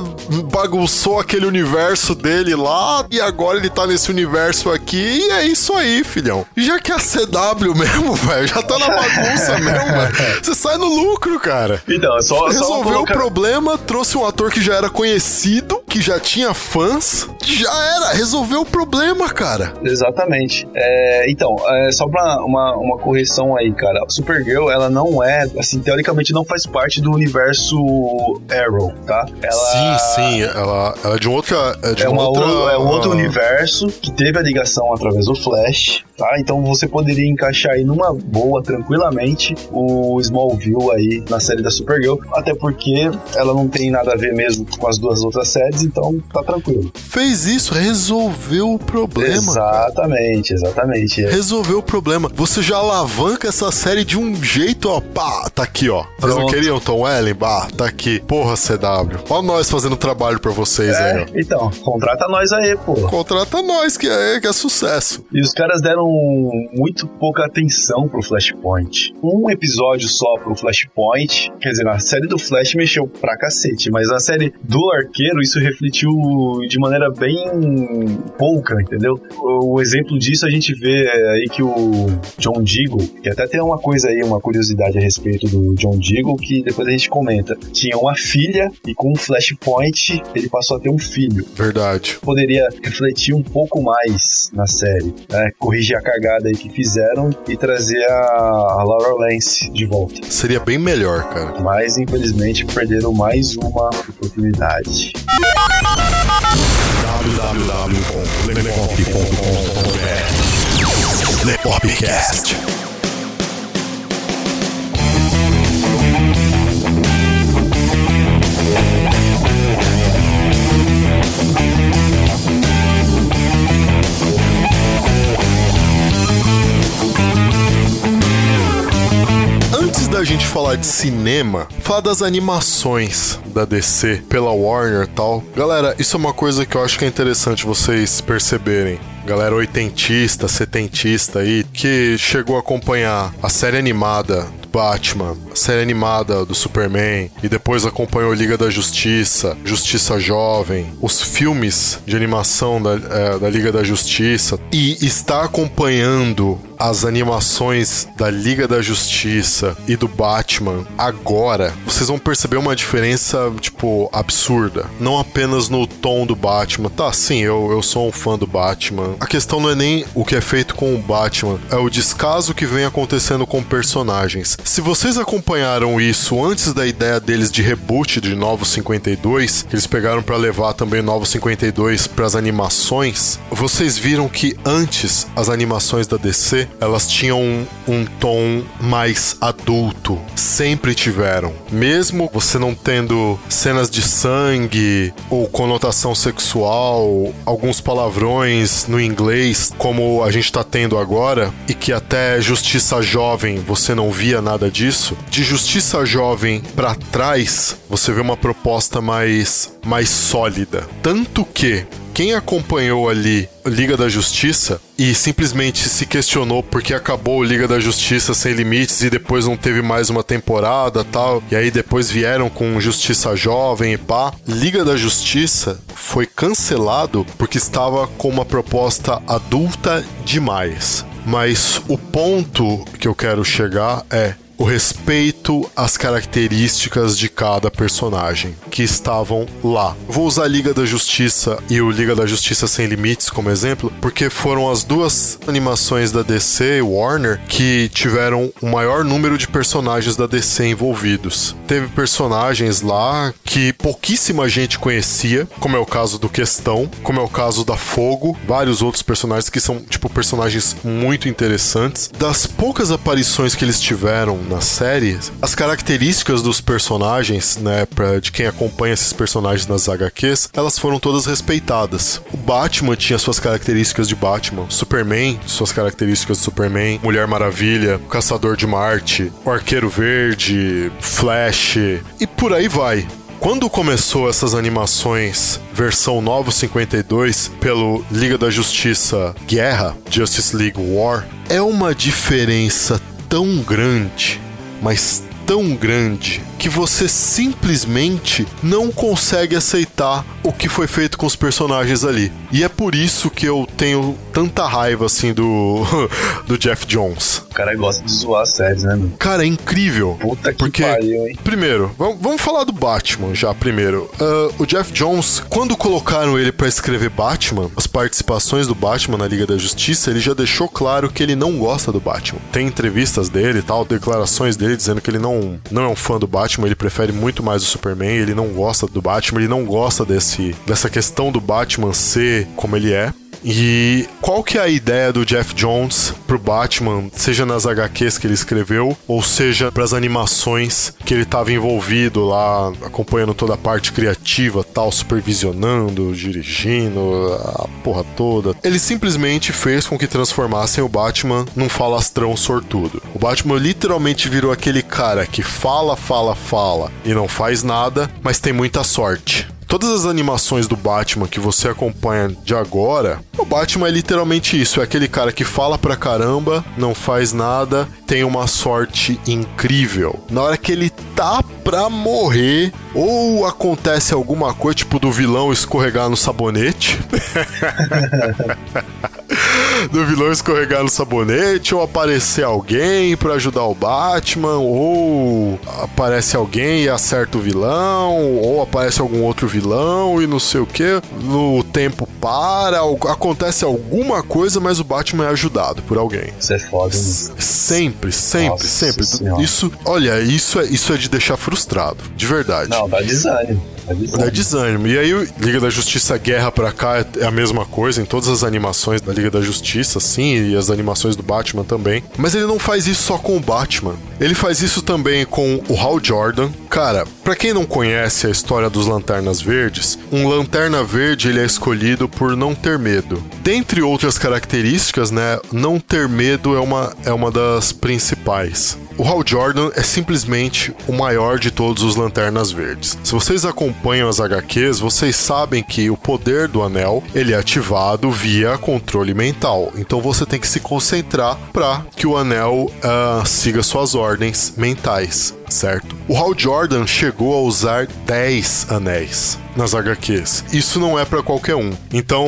bagunçou aquele universo dele lá. E agora ele tá nesse universo aqui. E é isso aí, filhão. Já que é a CW mesmo, velho. Já tá na bagunça mesmo, velho. Você sai no lucro, cara. Então, só, só Resolveu colocar- o problema, trouxe um ator que já era conhecido, que já tinha fãs. Já era. Resolveu o problema, cara. Exatamente. É, então, é, só pra uma, uma correção aí, cara. Supergirl, ela não é, assim, teoricamente não faz parte do universo Arrow, tá? Ela Sim, sim. Ela, ela é de um outra. É, de É, uma outra, ou- é um outro universo que teve a ligação através do Flash, tá? Então você poderia encaixar aí numa boa, tranquilamente, o Smallville aí na série da Supergirl, até porque ela não tem nada a ver mesmo com as duas outras séries, então tá tranquilo. Fez isso, resolveu o problema. Exatamente, exatamente. Resolveu o problema. Você já alavanca essa série de um jeito, ó. Pá, tá aqui, ó. Vocês não queriam Tom Welling? Bah, tá aqui. Porra, CW. Ó nós fazendo trabalho pra vocês aí, É, ó. então, contrata nós aí, pô. Contrata nós, que é, que é sucesso. E os caras deram muito pouca atenção pro Flashpoint. Um episódio só pro Flashpoint. Quer dizer, na série do Flash mexeu pra cacete, mas na série do Arqueiro isso refletiu de maneira bem pouca, entendeu? O exemplo disso a gente vê aí que o John Deagle, que até tem uma coisa aí, uma curiosidade a respeito do John Deagle que depois a gente comenta. Tinha uma filha e com o Flashpoint ele passou a ter um filho Verdade. poderia refletir um pouco mais na série, né? Corrigir a cagada aí que fizeram e trazer a, a Laura Lance de volta. Seria bem melhor, cara. Mas infelizmente perderam mais uma oportunidade. www.lepop.com.br Lepopcast. Antes da gente falar de cinema, falar das animações da DC pela Warner e tal. Galera, isso é uma coisa que eu acho que é interessante vocês perceberem. Galera oitentista, setentista aí, que chegou a acompanhar a série animada do Batman, a série animada do Superman, e depois acompanhou Liga da Justiça, Justiça Jovem, os filmes de animação da, eh, da Liga da Justiça, e está acompanhando as animações da Liga da Justiça e do Batman agora, vocês vão perceber uma diferença, tipo, absurda. Não apenas no tom do Batman. Tá, sim, eu, eu sou um fã do Batman. A questão não é nem o que é feito com o Batman, é o descaso que vem acontecendo com personagens. Se vocês acompanharam isso antes da ideia deles de reboot de Novos 52, que eles pegaram pra levar também Novos 52 pras animações, vocês viram que antes as animações da DC elas tinham um, um tom mais adulto. Sempre tiveram. Mesmo você não tendo cenas de sangue ou conotação sexual, alguns palavrões no inglês, como a gente tá tendo agora, e que até Justiça Jovem você não via nada disso. De Justiça Jovem pra trás, você vê uma proposta mais, mais sólida. Tanto que quem acompanhou ali Liga da Justiça e simplesmente se questionou porque acabou Liga da Justiça sem limites e depois não teve mais uma temporada tal, e aí depois vieram com Justiça Jovem e pá. Liga da Justiça foi cancelado porque estava com uma proposta adulta demais. Mas o ponto que eu quero chegar é o respeito às características de cada personagem que estavam lá. Vou usar a Liga da Justiça e o Liga da Justiça Sem Limites como exemplo, porque foram as duas animações da DC Warner que tiveram o maior número de personagens da DC envolvidos. Teve personagens lá que pouquíssima gente conhecia, como é o caso do Questão, como é o caso da Fogo, vários outros personagens que são, tipo, personagens muito interessantes. Das poucas aparições que eles tiveram na série, as características dos personagens, né, pra, de quem acompanha esses personagens nas HQs, elas foram todas respeitadas. O Batman tinha suas características de Batman, Superman, suas características de Superman, Mulher Maravilha, Caçador de Marte, o Arqueiro Verde, Flash e por aí vai. Quando começou essas animações versão Novo 52 pelo Liga da Justiça Guerra, Justice League War, é uma diferença tão grande, mas tão grande que você simplesmente não consegue aceitar o que foi feito com os personagens ali. E é por isso que eu tenho tanta raiva assim do do Jeff Jones. O cara gosta de zoar as séries, né, mano? Cara, é incrível. Puta que Porque, pariu, hein? primeiro, vamos, vamos falar do Batman já primeiro. Ah, o Jeff Jones, quando colocaram ele pra escrever Batman, as participações do Batman na Liga da Justiça, ele já deixou claro que ele não gosta do Batman. Tem entrevistas dele e tal, declarações dele dizendo que ele não, não é um fã do Batman, ele prefere muito mais o Superman, ele não gosta do Batman, ele não gosta desse, dessa questão do Batman ser como ele é. E qual que é a ideia do Jeff Jones pro Batman, seja nas HQs que ele escreveu, ou seja pras animações que ele tava envolvido lá, acompanhando toda a parte criativa, tal, supervisionando, dirigindo, a porra toda. Ele simplesmente fez com que transformassem o Batman num falastrão sortudo. O Batman literalmente virou aquele cara que fala, fala, fala e não faz nada, mas tem muita sorte. Todas as animações do Batman que você acompanha de agora, o Batman é literalmente isso: é aquele cara que fala pra caramba, não faz nada, tem uma sorte incrível. Na hora que ele tá pra morrer, ou acontece alguma coisa, tipo do vilão escorregar no sabonete. do vilão escorregar no sabonete, ou aparecer alguém pra ajudar o Batman, ou aparece alguém e acerta o vilão, ou aparece algum outro vilão e não sei o que. No tempo para, acontece alguma coisa, mas o Batman é ajudado por alguém. Isso é foda, mano. Sempre, sempre, Nossa sempre. Senhora. Isso, olha, isso é, isso é de deixar frustrado, de verdade. Não, dá desânimo. Dá desânimo. Desânimo. E aí, Liga da Justiça Guerra pra cá é a mesma coisa, em todas as animações da Liga da Justiça, sim, e as animações do Batman também. Mas ele não faz isso só com o Batman. Ele faz isso também com o Hal Jordan. Cara, pra quem não conhece a história dos Lanternas Verdes, um Lanterna Verde ele é escolhido por não ter medo. Dentre outras características, né, não ter medo é uma, é uma das principais. O Hal Jordan é simplesmente o maior de todos os Lanternas Verdes. Se vocês acompanham as HQs, vocês sabem que o poder do anel ele é ativado via controle mental. Então você tem que se concentrar para que o anel ah, siga suas ordens mentais, certo? O Hal Jordan chegou a usar 10 anéis nas HQs. Isso não é pra qualquer um. Então,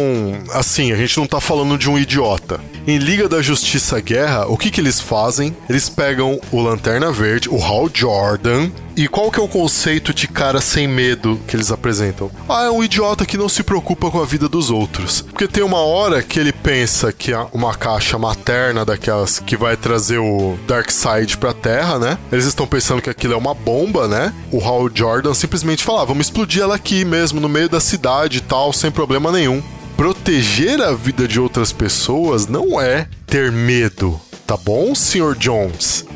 assim, a gente não tá falando de um idiota. Em Liga da Justiça Guerra, o que que eles fazem? Eles pegam o Lanterna Verde, o Hal Jordan, e qual que é o conceito de cara sem medo que eles apresentam? Ah, é um idiota que não se preocupa com a vida dos outros. Porque tem uma hora que ele pensa que uma caixa materna daquelas que vai trazer o Darkseid pra Terra, né? Eles estão pensando que aquilo é uma bomba, né? O Hal Jordan simplesmente fala: ah, vamos explodir ela aqui mesmo, no meio da cidade e tal, sem problema nenhum. Proteger a vida de outras pessoas não é ter medo, tá bom, Sr. Jones?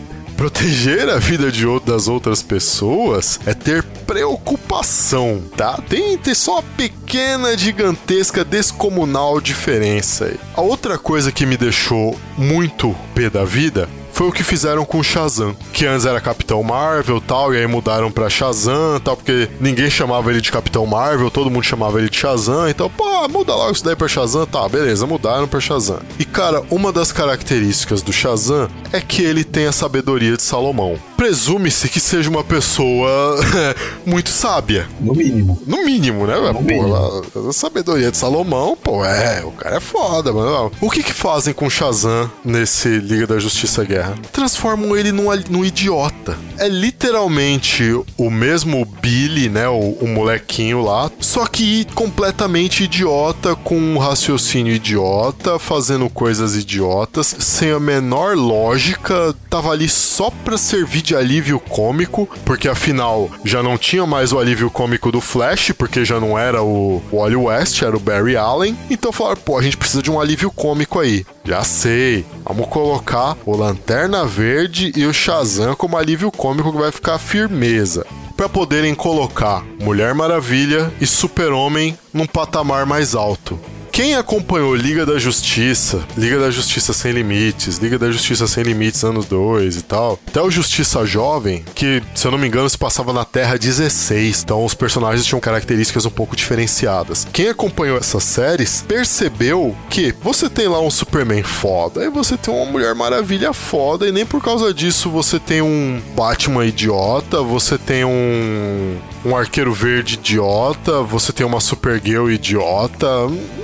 Proteger a vida de ou- das outras pessoas é ter preocupação, tá? Tem, tem só uma pequena, gigantesca, descomunal diferença aí. A outra coisa que me deixou muito pé da vida foi o que fizeram com o Shazam, que antes era Capitão Marvel tal, e aí mudaram pra Shazam tal, porque ninguém chamava ele de Capitão Marvel, todo mundo chamava ele de Shazam, então, pô, muda logo isso daí pra Shazam, tá, beleza, mudaram pra Shazam. E cara, uma das características do Shazam é que ele tem a sabedoria de Salomão. Presume-se que seja uma pessoa muito sábia. No mínimo. No mínimo, né? Pô, mínimo. a, a sabedoria de Salomão, pô, é, o cara é foda, mano. O que que fazem com o Shazam nesse Liga da Justiça Guerra? Transformam ele num, num idiota. É literalmente o mesmo Billy, né? O, o molequinho lá, só que completamente idiota, com um raciocínio idiota, fazendo coisas idiotas, sem a menor lógica, tava ali só pra servir de alívio cômico, porque afinal já não tinha mais o alívio cômico do Flash, porque já não era o Wally West, era o Barry Allen. Então falaram, pô, a gente precisa de um alívio cômico aí. Já sei, vamos colocar o Lanterna Verde e o Shazam como alívio cômico que vai ficar firmeza para poderem colocar Mulher Maravilha e Super-Homem num patamar mais alto. Quem acompanhou Liga da Justiça, Liga da Justiça Sem Limites, Liga da Justiça Sem Limites anos 2 e tal, até o Justiça Jovem, que se eu não me engano se passava na Terra 16, então os personagens tinham características um pouco diferenciadas. Quem acompanhou essas séries percebeu que você tem lá um Superman foda, e você tem uma Mulher Maravilha foda, e nem por causa disso você tem um Batman idiota, você tem um um arqueiro verde idiota, você tem uma Supergirl idiota.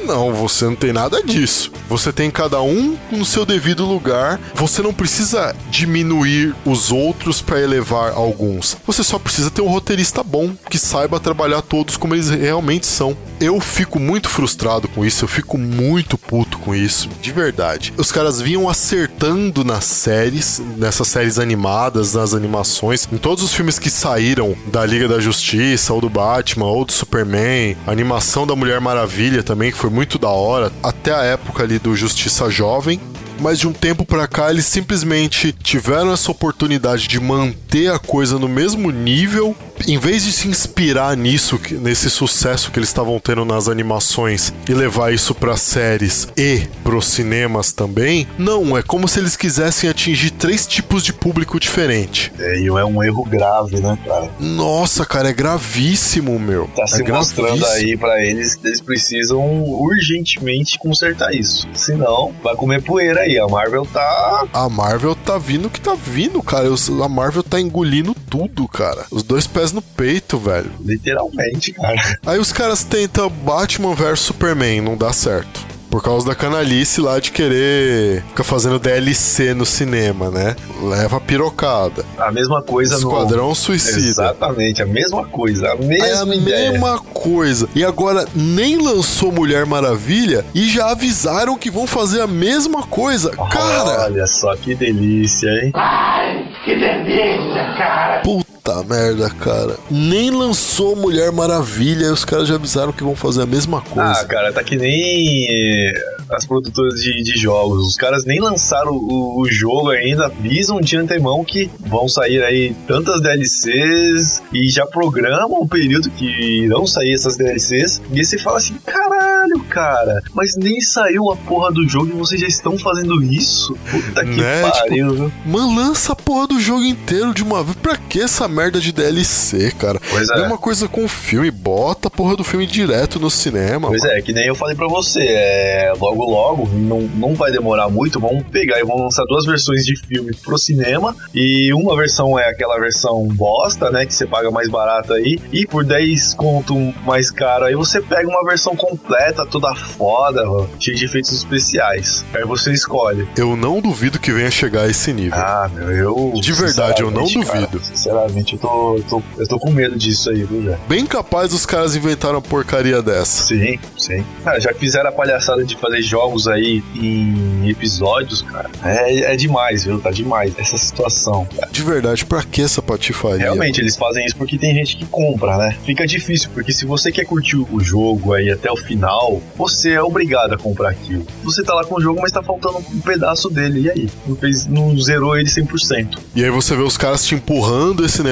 Não, você não tem nada disso. Você tem cada um no seu devido lugar. Você não precisa diminuir os outros para elevar alguns. Você só precisa ter um roteirista bom que saiba trabalhar todos como eles realmente são. Eu fico muito frustrado com isso, eu fico muito puto com isso, de verdade. Os caras vinham acertando nas séries, nessas séries animadas, nas animações, em todos os filmes que saíram da Liga da Justiça, ou do Batman, ou do Superman, a animação da Mulher Maravilha também, que foi muito da hora, até a época ali do Justiça Jovem, mas de um tempo pra cá eles simplesmente tiveram essa oportunidade de manter a coisa no mesmo nível, em vez de se inspirar nisso, nesse sucesso que eles estavam tendo nas animações e levar isso pra séries e pros cinemas também. Não, é como se eles quisessem atingir três tipos de público diferente. É, e é um erro grave, né, cara? Nossa, cara, é gravíssimo, meu. Tá se é mostrando gravíssimo. aí pra eles que eles precisam urgentemente consertar isso. Senão, vai comer poeira aí. A Marvel tá. A Marvel tá vindo que tá vindo, cara. A Marvel tá engolindo tudo, cara. Os dois pés no peito, velho. Literalmente, cara. Aí os caras tentam Batman vs Superman, não dá certo. Por causa da canalice lá de querer ficar fazendo DLC no cinema, né? Leva a pirocada. A mesma coisa no. Esquadrão Suicida. Exatamente, a mesma coisa. A mesma É a mesma coisa. E agora nem lançou Mulher Maravilha e já avisaram que vão fazer a mesma coisa. Cara, Olha só que delícia, hein? Ai, que delícia, cara. puta merda, cara. Nem lançou Mulher Maravilha e os caras já avisaram que vão fazer a mesma coisa. Ah, cara, tá que nem eh, as produtoras de, de jogos. Os caras nem lançaram o, o jogo ainda, avisam de antemão que vão sair aí tantas DLCs e já programam o período que irão sair essas DLCs. E aí você fala assim: caralho, cara, mas nem saiu a porra do jogo e vocês já estão fazendo isso? Puta que Né, pariu, viu? Mano, lança a porra do jogo inteiro de uma vez. Pra que essa merda de DLC, cara? Pois é. Mesma coisa com o filme. Bota a porra do filme direto no cinema. Pois mano. é, que nem eu falei pra você, é, logo logo, não, não vai demorar muito, vão pegar e vão lançar duas versões de filme pro cinema, e uma versão é aquela versão bosta, né, que você paga mais barato aí, e por 10 conto mais caro aí você pega uma versão completa, toda foda, ó, cheia de efeitos especiais. Aí você escolhe. Eu não duvido que venha chegar a esse nível. Ah, meu, eu... De verdade, eu não sinceramente, cara, duvido. Sinceramente, eu tô, eu, tô, eu tô com medo disso aí, viu, velho? Bem capaz os caras inventaram uma porcaria dessa. Sim, sim. Cara, já fizeram a palhaçada de fazer jogos aí em episódios, cara, é, é demais, viu? Tá demais essa situação, cara. De verdade, pra que essa patifaria? Realmente, eles fazem isso porque tem gente que compra, né? Fica difícil, porque se você quer curtir o jogo aí até o final, você é obrigado a comprar aquilo. Você tá lá com o jogo, mas tá faltando um pedaço dele. E aí? Não, fez, não zerou ele 100%. E aí você vê os caras te empurrando esse negócio,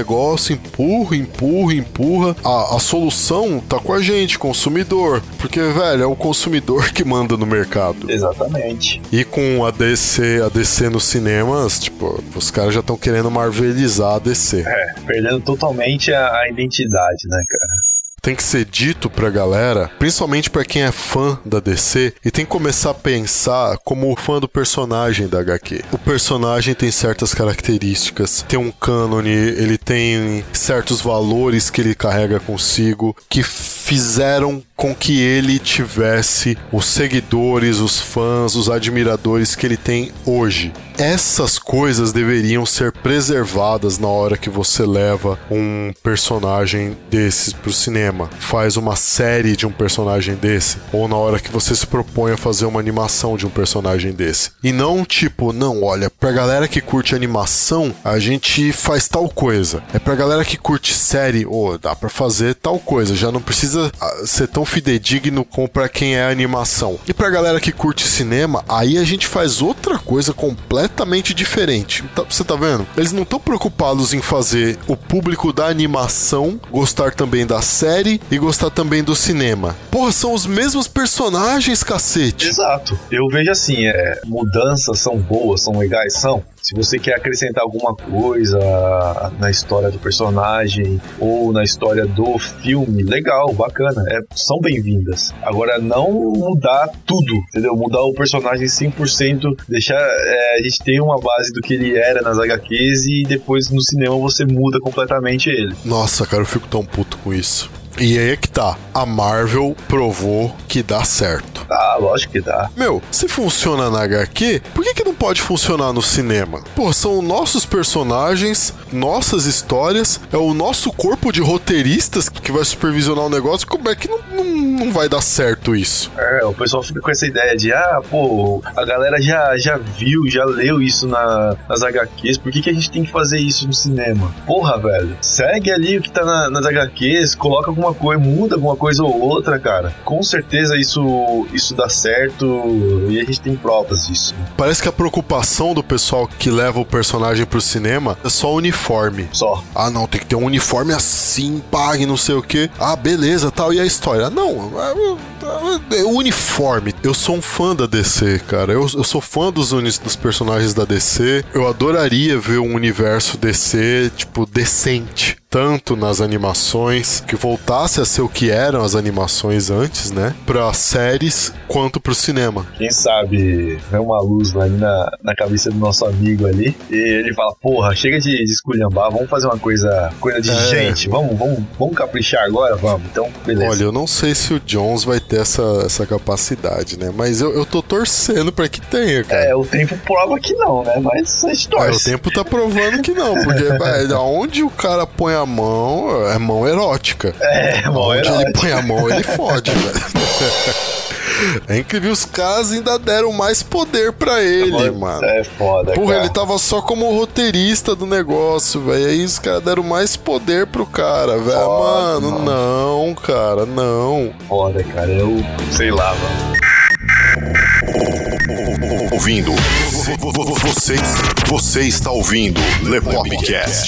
empurra, empurra, empurra. A, a solução tá com a gente, consumidor. Porque, velho, é o consumidor que manda no mercado. Exatamente. E com a DC, a DC nos cinemas, tipo, os caras já estão querendo marvelizar a DC. É, perdendo totalmente a, a identidade, né, cara? Tem que ser dito pra galera, principalmente pra quem é fã da DC, e tem que começar a pensar como fã do personagem da HQ. O personagem tem certas características, tem um cânone, ele tem certos valores que ele carrega consigo, que fizeram com que ele tivesse os seguidores, os fãs, os admiradores que ele tem hoje. Essas coisas deveriam ser preservadas na hora que você leva um personagem desses pro cinema, faz uma série de um personagem desse, ou na hora que você se propõe a fazer uma animação de um personagem desse. E não tipo, não, olha, pra galera que curte animação, a gente faz tal coisa. É pra galera que curte série, ou oh, dá pra fazer tal coisa, já não precisa ah, ser tão fidedigno como pra quem é animação. E pra galera que curte cinema, aí a gente faz outra coisa completamente diferente. Tá, você tá vendo? Eles não estão preocupados em fazer o público da animação gostar também da série e gostar também do cinema. Porra, são os mesmos personagens, cacete. Exato. Eu vejo assim, é, mudanças são boas, são legais, são. Se você quer acrescentar alguma coisa na história do personagem ou na história do filme, legal, bacana, é, são bem-vindas. Agora, não mudar tudo, entendeu? Mudar o personagem 100%, deixar. É, a gente tem uma base do que ele era nas HQs e depois no cinema você muda completamente ele. Nossa, cara, eu fico tão puto com isso. E aí é que tá. A Marvel provou que dá certo. Ah, lógico que dá. Meu, se funciona na HQ, por que, que não pode funcionar no cinema? Pô, são nossos personagens, nossas histórias, é o nosso corpo de roteiristas que vai supervisionar o negócio. Como é que não, não, não vai dar certo isso? É, o pessoal fica com essa ideia de, ah, pô, a galera já, já viu, já leu isso na, nas HQs, por que, que a gente tem que fazer isso no cinema? Porra, velho, segue ali o que tá na, nas HQs, coloca alguma coisa, muda alguma coisa ou outra, cara. Com certeza isso, isso dá certo e a gente tem provas disso. Parece que a preocupação do pessoal que leva o personagem pro cinema é só o uniforme. Só. Ah, não, tem que ter um uniforme assim, pague, não sei o que. Ah, beleza, tal. E a história? Não, é, é, o uniforme. Eu sou um fã da DC, cara. Eu, eu sou fã dos, dos personagens da DC. Eu adoraria ver um universo DC, tipo, decente tanto nas animações, que voltasse a ser o que eram as animações antes, né? Para séries quanto pro cinema. Quem sabe vem uma luz ali na, na cabeça do nosso amigo ali e ele fala: Porra, chega de, de esculhambar, vamos fazer uma coisa, coisa de é. gente, vamos, vamos, vamos caprichar agora, vamos. Então, beleza. Olha, eu não sei se o Jones vai ter essa, essa capacidade, né? Mas eu, eu tô torcendo para que tenha, cara. É, o tempo prova que não, né? Mas a gente torce. É, o tempo tá provando que não, porque, velho, aonde o cara põe a mão, é mão erótica. É, mão Onde erótica. ele põe a mão, ele fode, velho. É incrível, os caras ainda deram mais poder para ele, mano. É foda, Porra, cara. ele tava só como roteirista do negócio, velho. Aí os caras deram mais poder pro cara, velho. Mano, mano. não, cara, não. Foda, cara. Eu sei lá, mano. Ouvindo. Você, você está ouvindo Lepopcast.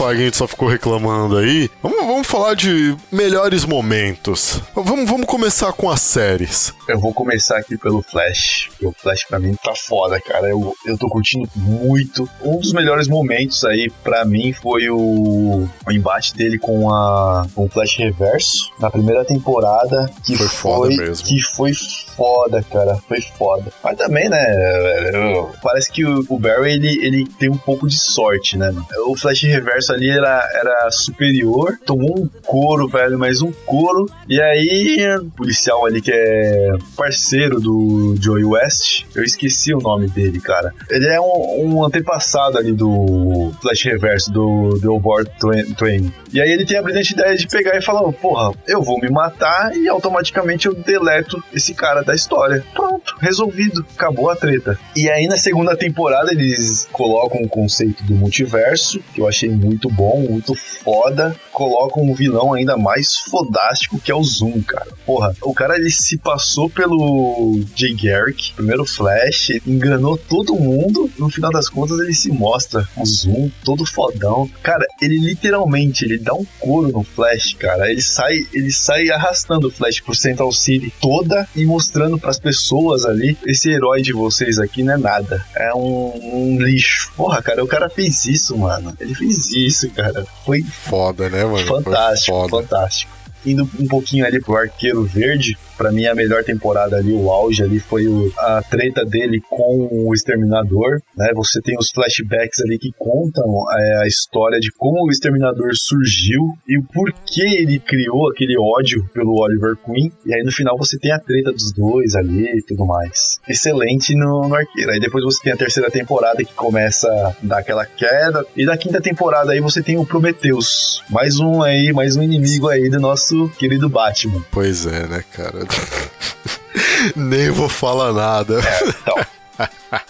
a gente só ficou reclamando aí. Vamos, vamos falar de melhores momentos. Vamos, vamos começar com as séries. Eu vou começar aqui pelo Flash. O Flash pra mim tá foda, cara. Eu, eu tô curtindo muito. Um dos melhores momentos aí pra mim foi o, o embate dele com, a, com o Flash Reverso na primeira temporada. Que Foi foda mesmo. Que foi foda, cara. Foi foda. Mas também, né? Parece que o, o Barry ele, ele tem um pouco de sorte, né? O Flash Reverso ali era, era superior. Tomou um couro, velho, mais um couro. E aí, policial ali que é parceiro do Joey West, eu esqueci o nome dele, cara. Ele é um, um antepassado ali do Flash Reverso, do, do Elbor Twain. E aí ele tem a brilhante ideia de pegar e falar: porra, eu vou me matar e automaticamente eu deleto esse cara da história. Pronto, resolvido, acabou a treta. E aí na segunda temporada eles colocam o conceito do multiverso, que eu achei muito bom, muito foda. colocam um vilão ainda mais fodástico que é o Zoom, cara. Porra, o cara ele se passou pelo Jay Garrick, primeiro Flash, enganou todo mundo. No final das contas, ele se mostra o Zoom todo fodão. Cara, ele literalmente ele dá um couro no Flash, cara. Ele sai, ele sai arrastando o Flash por Central City toda e mostrando pras pessoas ali: esse herói de vocês aqui não é nada. É um, um lixo. Porra, cara, o cara fez isso, mano. Ele fez isso, cara. Foi Foda, né, mano? Foi fantástico, fantástico. Indo um pouquinho ali pro Arqueiro Verde, pra mim a melhor temporada ali, o auge ali foi o- a treta dele com o Exterminador, né? Você tem os flashbacks ali que contam é, a história de como o Exterminador surgiu e o porquê ele criou aquele ódio pelo Oliver Queen. E aí no final você tem a treta dos dois ali e tudo mais. Excelente no, no Arqueiro. Aí depois você tem a terceira temporada que começa a dar aquela queda. E da quinta temporada aí você tem o Prometheus. Mais um aí, mais um inimigo aí do nosso querido Batman. Pois é, né, cara? Nem vou falar nada. Então,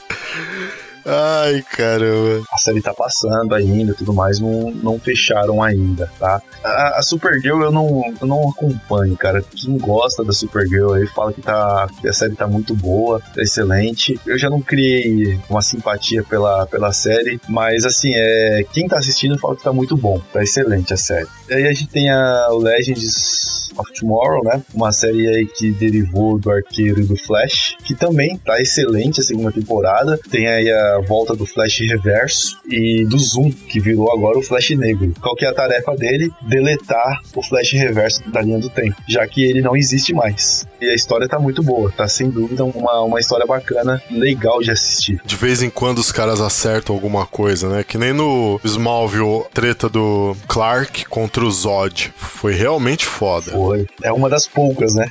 Ai, caramba. a série tá passando ainda tudo mais, não, não fecharam ainda, tá? A, a Supergirl eu não, eu não acompanho, cara. Quem gosta da Supergirl aí fala que, tá, que a série tá muito boa, tá excelente. Eu já não criei uma simpatia pela, pela série, mas assim, é, quem tá assistindo fala que tá muito bom, tá excelente a série. E aí a gente tem a, Legends of Tomorrow, né? Uma série aí que derivou do Arqueiro e do Flash, que também tá excelente a segunda temporada. Tem aí a volta do Flash Reverso e do Zoom, que virou agora o Flash Negro. Qual que é a tarefa dele? Deletar o Flash Reverso da linha do tempo, já que ele não existe mais. E a história tá muito boa, tá sem dúvida uma, uma história bacana, legal de assistir. De vez em quando os caras acertam alguma coisa, né? Que nem no Smallville, treta do Clark contra o Zod. Foi realmente foda. Foi. É uma das poucas, né?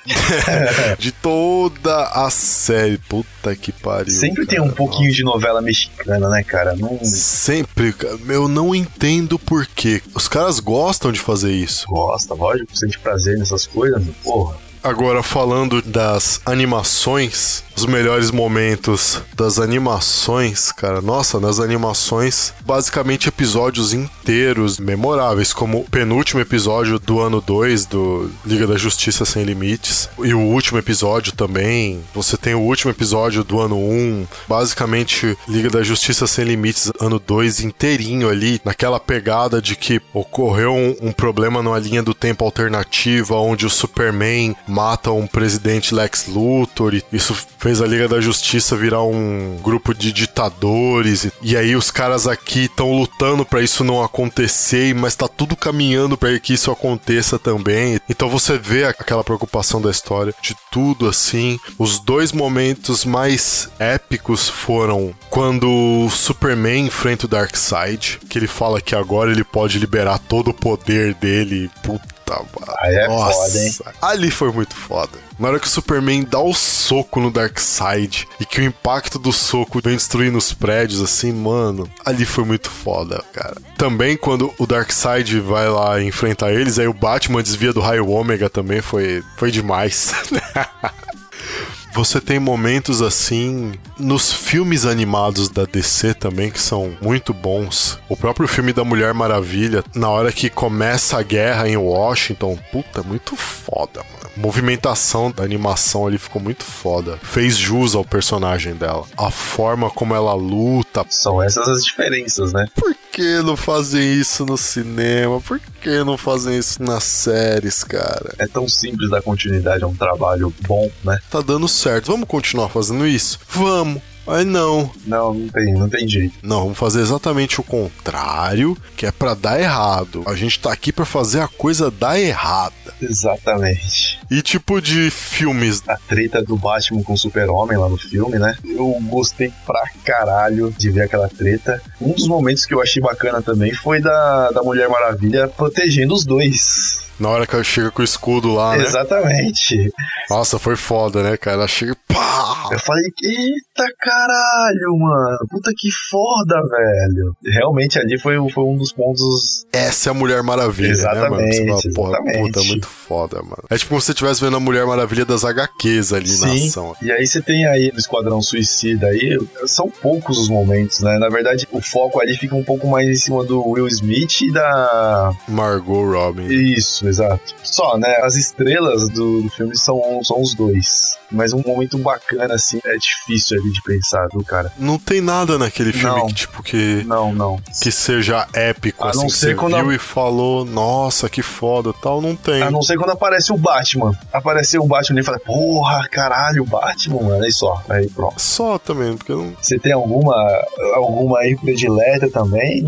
De toda a série. Puta que pariu. Sempre tem cara. um pouquinho de novela mexicana, né, cara? Não Sempre. Eu não entendo por quê. Os caras gostam de fazer isso. gosta, lógico, sente prazer nessas coisas, porra. Agora, falando das animações, os melhores momentos das animações, cara. Nossa, nas animações, basicamente episódios inteiros memoráveis, como o penúltimo episódio do ano 2 do Liga da Justiça Sem Limites. E o último episódio também. Você tem o último episódio do ano 1. Um, basicamente, Liga da Justiça Sem Limites, ano 2 inteirinho ali, naquela pegada de que ocorreu um, um problema numa linha do tempo alternativa, onde o Superman mata um presidente Lex Luthor, e isso fez a Liga da Justiça virar um grupo de ditadores, e, aí os caras aqui estão lutando pra isso não acontecer, mas tá tudo caminhando pra que isso aconteça também. Então você vê aquela preocupação da história, de tudo assim. Os dois momentos mais épicos foram quando o Superman enfrenta o Darkseid, que ele fala que agora ele pode liberar todo o poder dele. Puta, mano. Aí é Nossa. foda, hein? Ali foi muito foda. Na hora que o Superman dá o soco no Darkseid e que o impacto do soco vem destruindo os prédios, assim, mano, ali foi muito foda, cara. Também quando o Darkseid vai lá enfrentar eles, aí o Batman desvia do raio ômega também, foi, foi demais. Você tem momentos assim nos filmes animados da DC também que são muito bons. O próprio filme da Mulher Maravilha, na hora que começa a guerra em Washington, puta, muito foda, mano. A movimentação da animação ali ficou muito foda. Fez jus ao personagem dela. A forma como ela luta. São essas as diferenças, né? Por que não fazem isso no cinema? Por que não fazem isso nas séries, cara? É tão simples dar continuidade a um trabalho bom, né? Tá dando certo. Vamos continuar fazendo isso? Vamos. Mas não. Não, não tem, não tem jeito. Não, vamos fazer exatamente o contrário, que é pra dar errado. A gente tá aqui pra fazer a coisa dar errada. Exatamente. E tipo de filmes, A treta do Batman com o Super-Homem lá no filme, né? Eu gostei pra caralho de ver aquela treta. Um dos momentos que eu achei bacana também foi da, da Mulher Maravilha protegendo os dois. Na hora que ela chega com o escudo lá, né? Exatamente. Nossa, foi foda, né, cara? Achei. Pá! Eu falei, eita caralho, mano. Puta que foda, velho. Realmente ali foi, foi um dos pontos. Essa é a Mulher Maravilha, Exatamente, né, mano? Você fala, porra, puta, muito foda, mano. É tipo como se você estivesse vendo a Mulher Maravilha das HQs ali na Sim. ação. E aí você tem aí no Esquadrão Suicida aí, são poucos os momentos, né? Na verdade, o foco ali fica um pouco mais em cima do Will Smith e da. Margot Robin. Isso, exato. Só, né? As estrelas do, do filme são, são os dois. Mas um momento bacana, assim, é difícil ali de pensar, viu, cara? Não tem nada naquele filme Não. que, tipo, que, Não, não. que seja épico, A assim, não ser você quando viu a- e falou, nossa, que foda, tal, não tem. A não ser quando aparece o Batman. Apareceu o Batman e fala, porra, caralho, o Batman, mano. Aí só, aí pronto. Só também, porque não... Você tem alguma, alguma aí predileta também?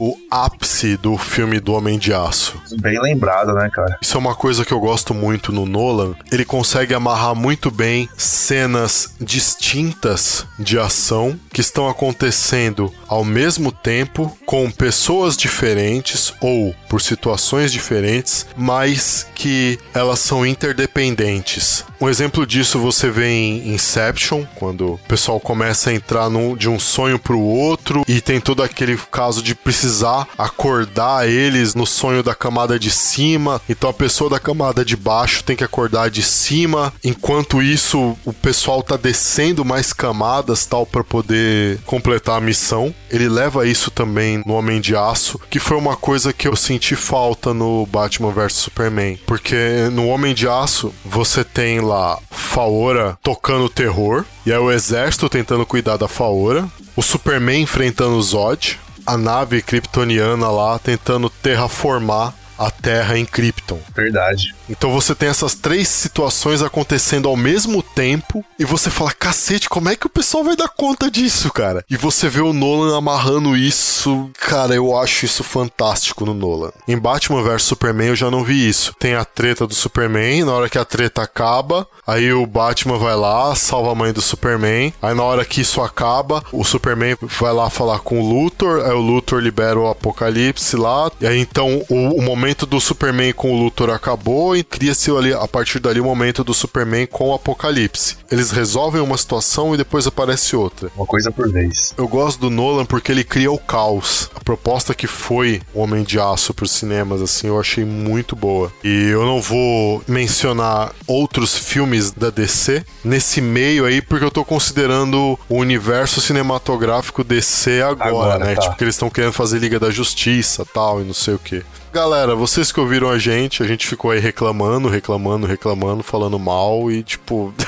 o ápice do filme do Homem de Aço. Bem lembrado, né, cara? Isso é uma coisa que eu gosto muito no Nolan. Ele consegue amarrar muito bem cenas distintas de ação que estão acontecendo ao mesmo tempo com pessoas diferentes ou por situações diferentes, mas que elas são interdependentes. Um exemplo disso você vê em Inception, quando o pessoal começa a entrar num- de um sonho pro outro e tem todo aquele caso de precisar acordar eles no sonho da camada de cima. Então a pessoa da camada de baixo tem que acordar de cima. Enquanto isso, o pessoal tá descendo mais camadas tal para poder completar a missão. Ele leva isso também no Homem de Aço, que foi uma coisa que eu senti falta no Batman vs Superman, porque no Homem de Aço você tem lá Faora tocando terror. E aí o exército tentando cuidar da Faora, o Superman enfrentando o Zod, a nave kryptoniana lá tentando terraformar a Terra em Krypton. Verdade. Então você tem essas três situações acontecendo ao mesmo tempo e você fala, cacete, como é que o pessoal vai dar conta disso, cara? E você vê o Nolan amarrando isso, cara, eu acho isso fantástico no Nolan. Em Batman vs Superman eu já não vi isso. Tem a treta do Superman, na hora que a treta acaba, aí o Batman vai lá, salva a mãe do Superman, aí na hora que isso acaba, o Superman vai lá falar com o Luthor, aí o Luthor libera o Apocalipse lá, e aí então o, o momento do Superman com o Luthor acabou e cria-se ali, a partir dali o momento do Superman com o Apocalipse. Eles resolvem uma situação e depois aparece outra. Uma coisa por vez. Eu gosto do Nolan porque ele cria o caos. A proposta que foi o Homem de Aço para os cinemas, assim, eu achei muito boa. E eu não vou mencionar outros filmes da DC nesse meio aí, porque eu tô considerando o universo cinematográfico DC agora, Agora, né? tá. Tipo, que eles estão querendo fazer Liga da Justiça tal, e não sei o que. Galera, vocês que ouviram a gente, a gente ficou aí reclamando, reclamando, reclamando, falando mal e tipo.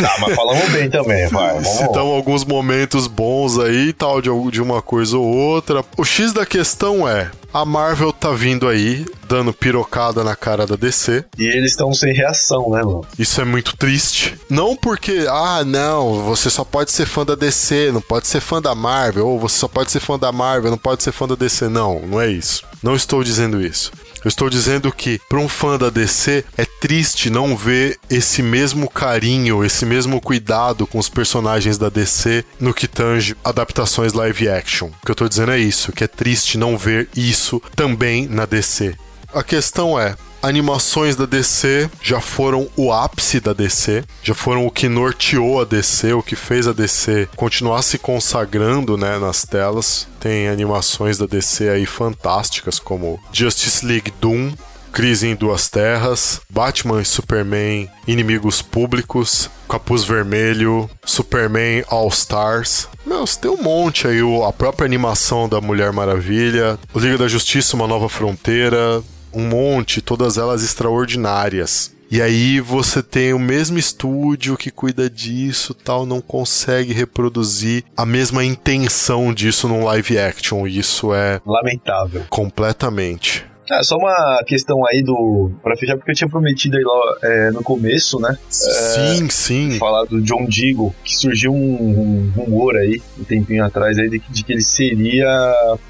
Tá, mas falamos bem também, vai. Citamos alguns momentos bons aí e tal, de, de uma coisa ou outra. O X da questão é: a Marvel tá vindo aí, dando pirocada na cara da DC. E eles estão sem reação, né, mano? Isso é muito triste. Não porque, ah, não, você só pode ser fã da DC, não pode ser fã da Marvel, ou você só pode ser fã da Marvel, não pode ser fã da DC. Não, não é isso. Não estou dizendo isso. Eu estou dizendo que, para um fã da DC, é triste não ver esse mesmo carinho, esse mesmo cuidado com os personagens da DC no que tange adaptações live action. O que eu estou dizendo é isso, que é triste não ver isso também na DC. A questão é, animações da DC já foram o ápice da DC, já foram o que norteou a DC, o que fez a DC continuar se consagrando, né, nas telas. Tem animações da DC aí fantásticas como Justice League Doom, Crise em Duas Terras, Batman e Superman, Inimigos Públicos, Capuz Vermelho, Superman All Stars. Meu, tem um monte aí, a própria animação da Mulher Maravilha, Liga da Justiça, Uma Nova Fronteira, um monte, todas elas extraordinárias. E aí você tem o mesmo estúdio que cuida disso, tal, não consegue reproduzir a mesma intenção disso num live action. Isso é Lamentável. completamente. Ah, só uma questão aí do. Pra fechar, porque eu tinha prometido aí lá é, no começo, né? Sim, sim. Falar do John Deagle, que surgiu um, um rumor aí, um tempinho atrás, aí, de, que- de que ele seria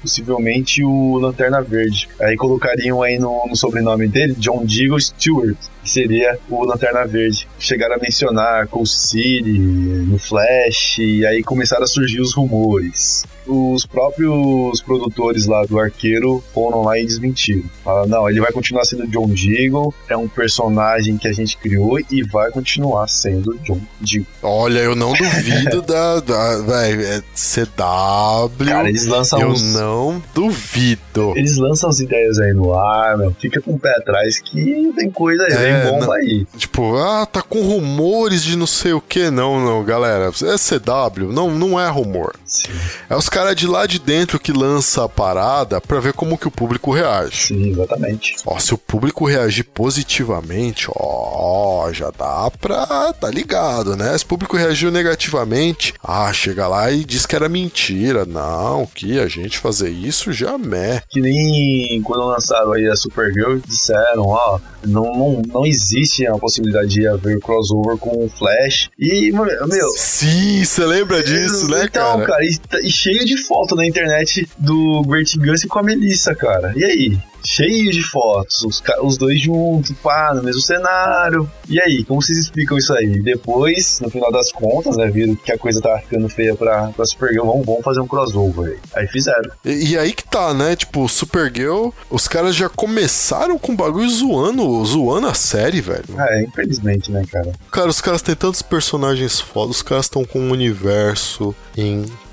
possivelmente o Lanterna Verde. Aí colocariam aí no, no sobrenome dele, John Deagle Stewart. Que seria o Lanterna Verde. Chegaram a mencionar Cold City no Flash, e aí começaram a surgir os rumores os próprios produtores lá do Arqueiro foram lá e desmentiram. Falaram, não, ele vai continuar sendo John Deagle, é um personagem que a gente criou e vai continuar sendo John Deagle. Olha, eu não duvido da, da véi, é CW. Cara, eles lançam eu os- não duvido. Eles lançam as ideias aí no ar, meu. Fica com o pé atrás que tem coisa aí, É, tem bomba não- aí. Tipo, ah, tá com rumores de não sei o que. Não, não, galera. É CW, não, não é rumor. Sim, É os caras de lá de dentro que lança a parada pra ver como que o público reage. sim, exatamente. Ó, se o público reagir positivamente, ó, já dá pra. tá ligado, né? Se o público reagiu negativamente, ah, chega lá e diz que era mentira. Não, que a gente fazer isso jamais. Que nem quando lançaram aí a Supergirl, disseram, ó, não, não, não existe a possibilidade de haver crossover com o Flash. E, meu, Sim, você lembra disso, né, então, cara? cara, e, e cheio de foto na internet do Great Gus com a Melissa, cara. E aí? Cheio de fotos, os, os dois juntos, pá, no mesmo cenário. E aí, como vocês explicam isso aí? Depois, no final das contas, né, viram que a coisa tava ficando feia pra, pra Supergirl, vamos, vamos fazer um crossover aí. Aí fizeram. E, e aí que tá, né? Tipo, Supergirl, os caras já começaram com o bagulho zoando, zoando a série, velho. É, infelizmente, né, cara? Cara, os caras têm tantos personagens foda, os caras estão com um universo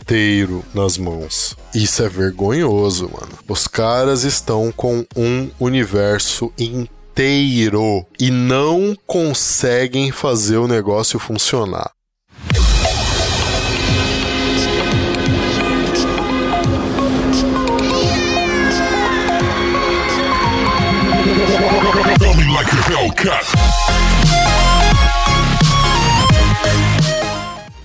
inteiro nas mãos. Isso é vergonhoso, mano. Os caras estão com um universo inteiro e não conseguem fazer o negócio funcionar. Like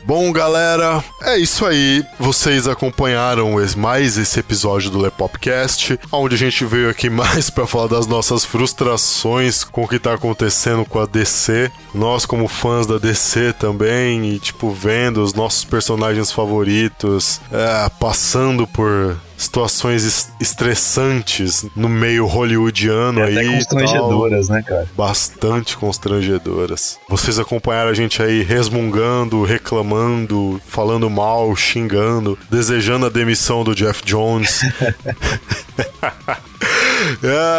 Bom, galera, é isso aí. Vocês acompanharam mais esse episódio do Lepopcast, onde a gente veio aqui mais pra falar das nossas frustrações com o que tá acontecendo com a DC. Nós, como fãs da DC também, e tipo, vendo os nossos personagens favoritos é, passando por situações es- estressantes no meio hollywoodiano É aí. e tal constrangedoras, né, cara? bastante constrangedoras. Vocês acompanharam a gente aí resmungando, reclamando, falando mal, xingando, desejando a demissão do Jeff Jones.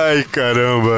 Ai, caramba.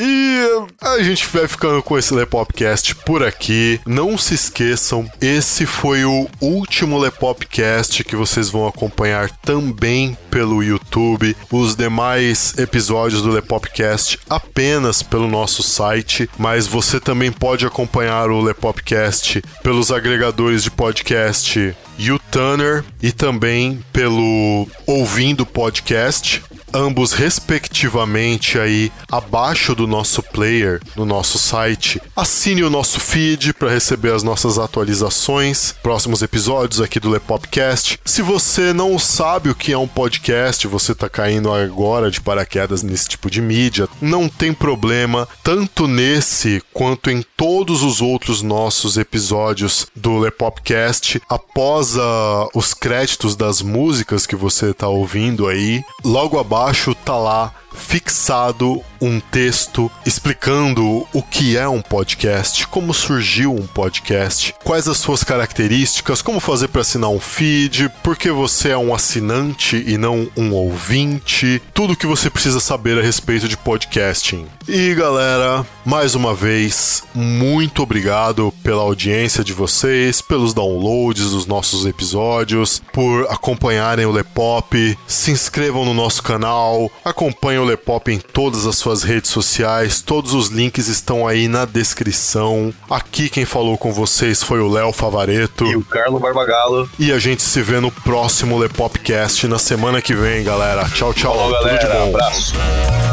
E a gente vai ficando com esse Lepopcast por aqui. Não se esqueçam, esse foi o último Lepopcast que vocês vão acompanhar também pelo YouTube. Os demais episódios do Lepopcast apenas pelo nosso site, mas você também pode acompanhar o Lepopcast pelos agregadores de podcast YouTuner e também pelo Ouvindo Podcast ambos respectivamente aí abaixo do nosso player no nosso site. Assine o nosso feed para receber as nossas atualizações, próximos episódios aqui do Lepopcast. Se você não sabe o que é um podcast, você tá caindo agora de paraquedas nesse tipo de mídia, não tem problema, tanto nesse quanto em todos os outros nossos episódios do Lepopcast, após a- os créditos das músicas que você tá ouvindo aí, logo abaixo tá lá fixado um texto explicando o que é um podcast, como surgiu um podcast, quais as suas características, como fazer para assinar um feed, por que você é um assinante e não um ouvinte, tudo o que você precisa saber a respeito de podcasting. E galera, mais uma vez, muito obrigado pela audiência de vocês, pelos downloads dos nossos episódios, por acompanharem o Lepop, se inscrevam no nosso canal, acompanhem o Lepop em todas as suas redes sociais, todos os links estão aí na descrição. Aqui quem falou com vocês foi o Léo Favareto. E o Carlo Barbagalo. E a gente se vê no próximo Lepopcast na semana que vem, galera. Tchau, tchau. Falou, Tudo de galera. bom. Abraço.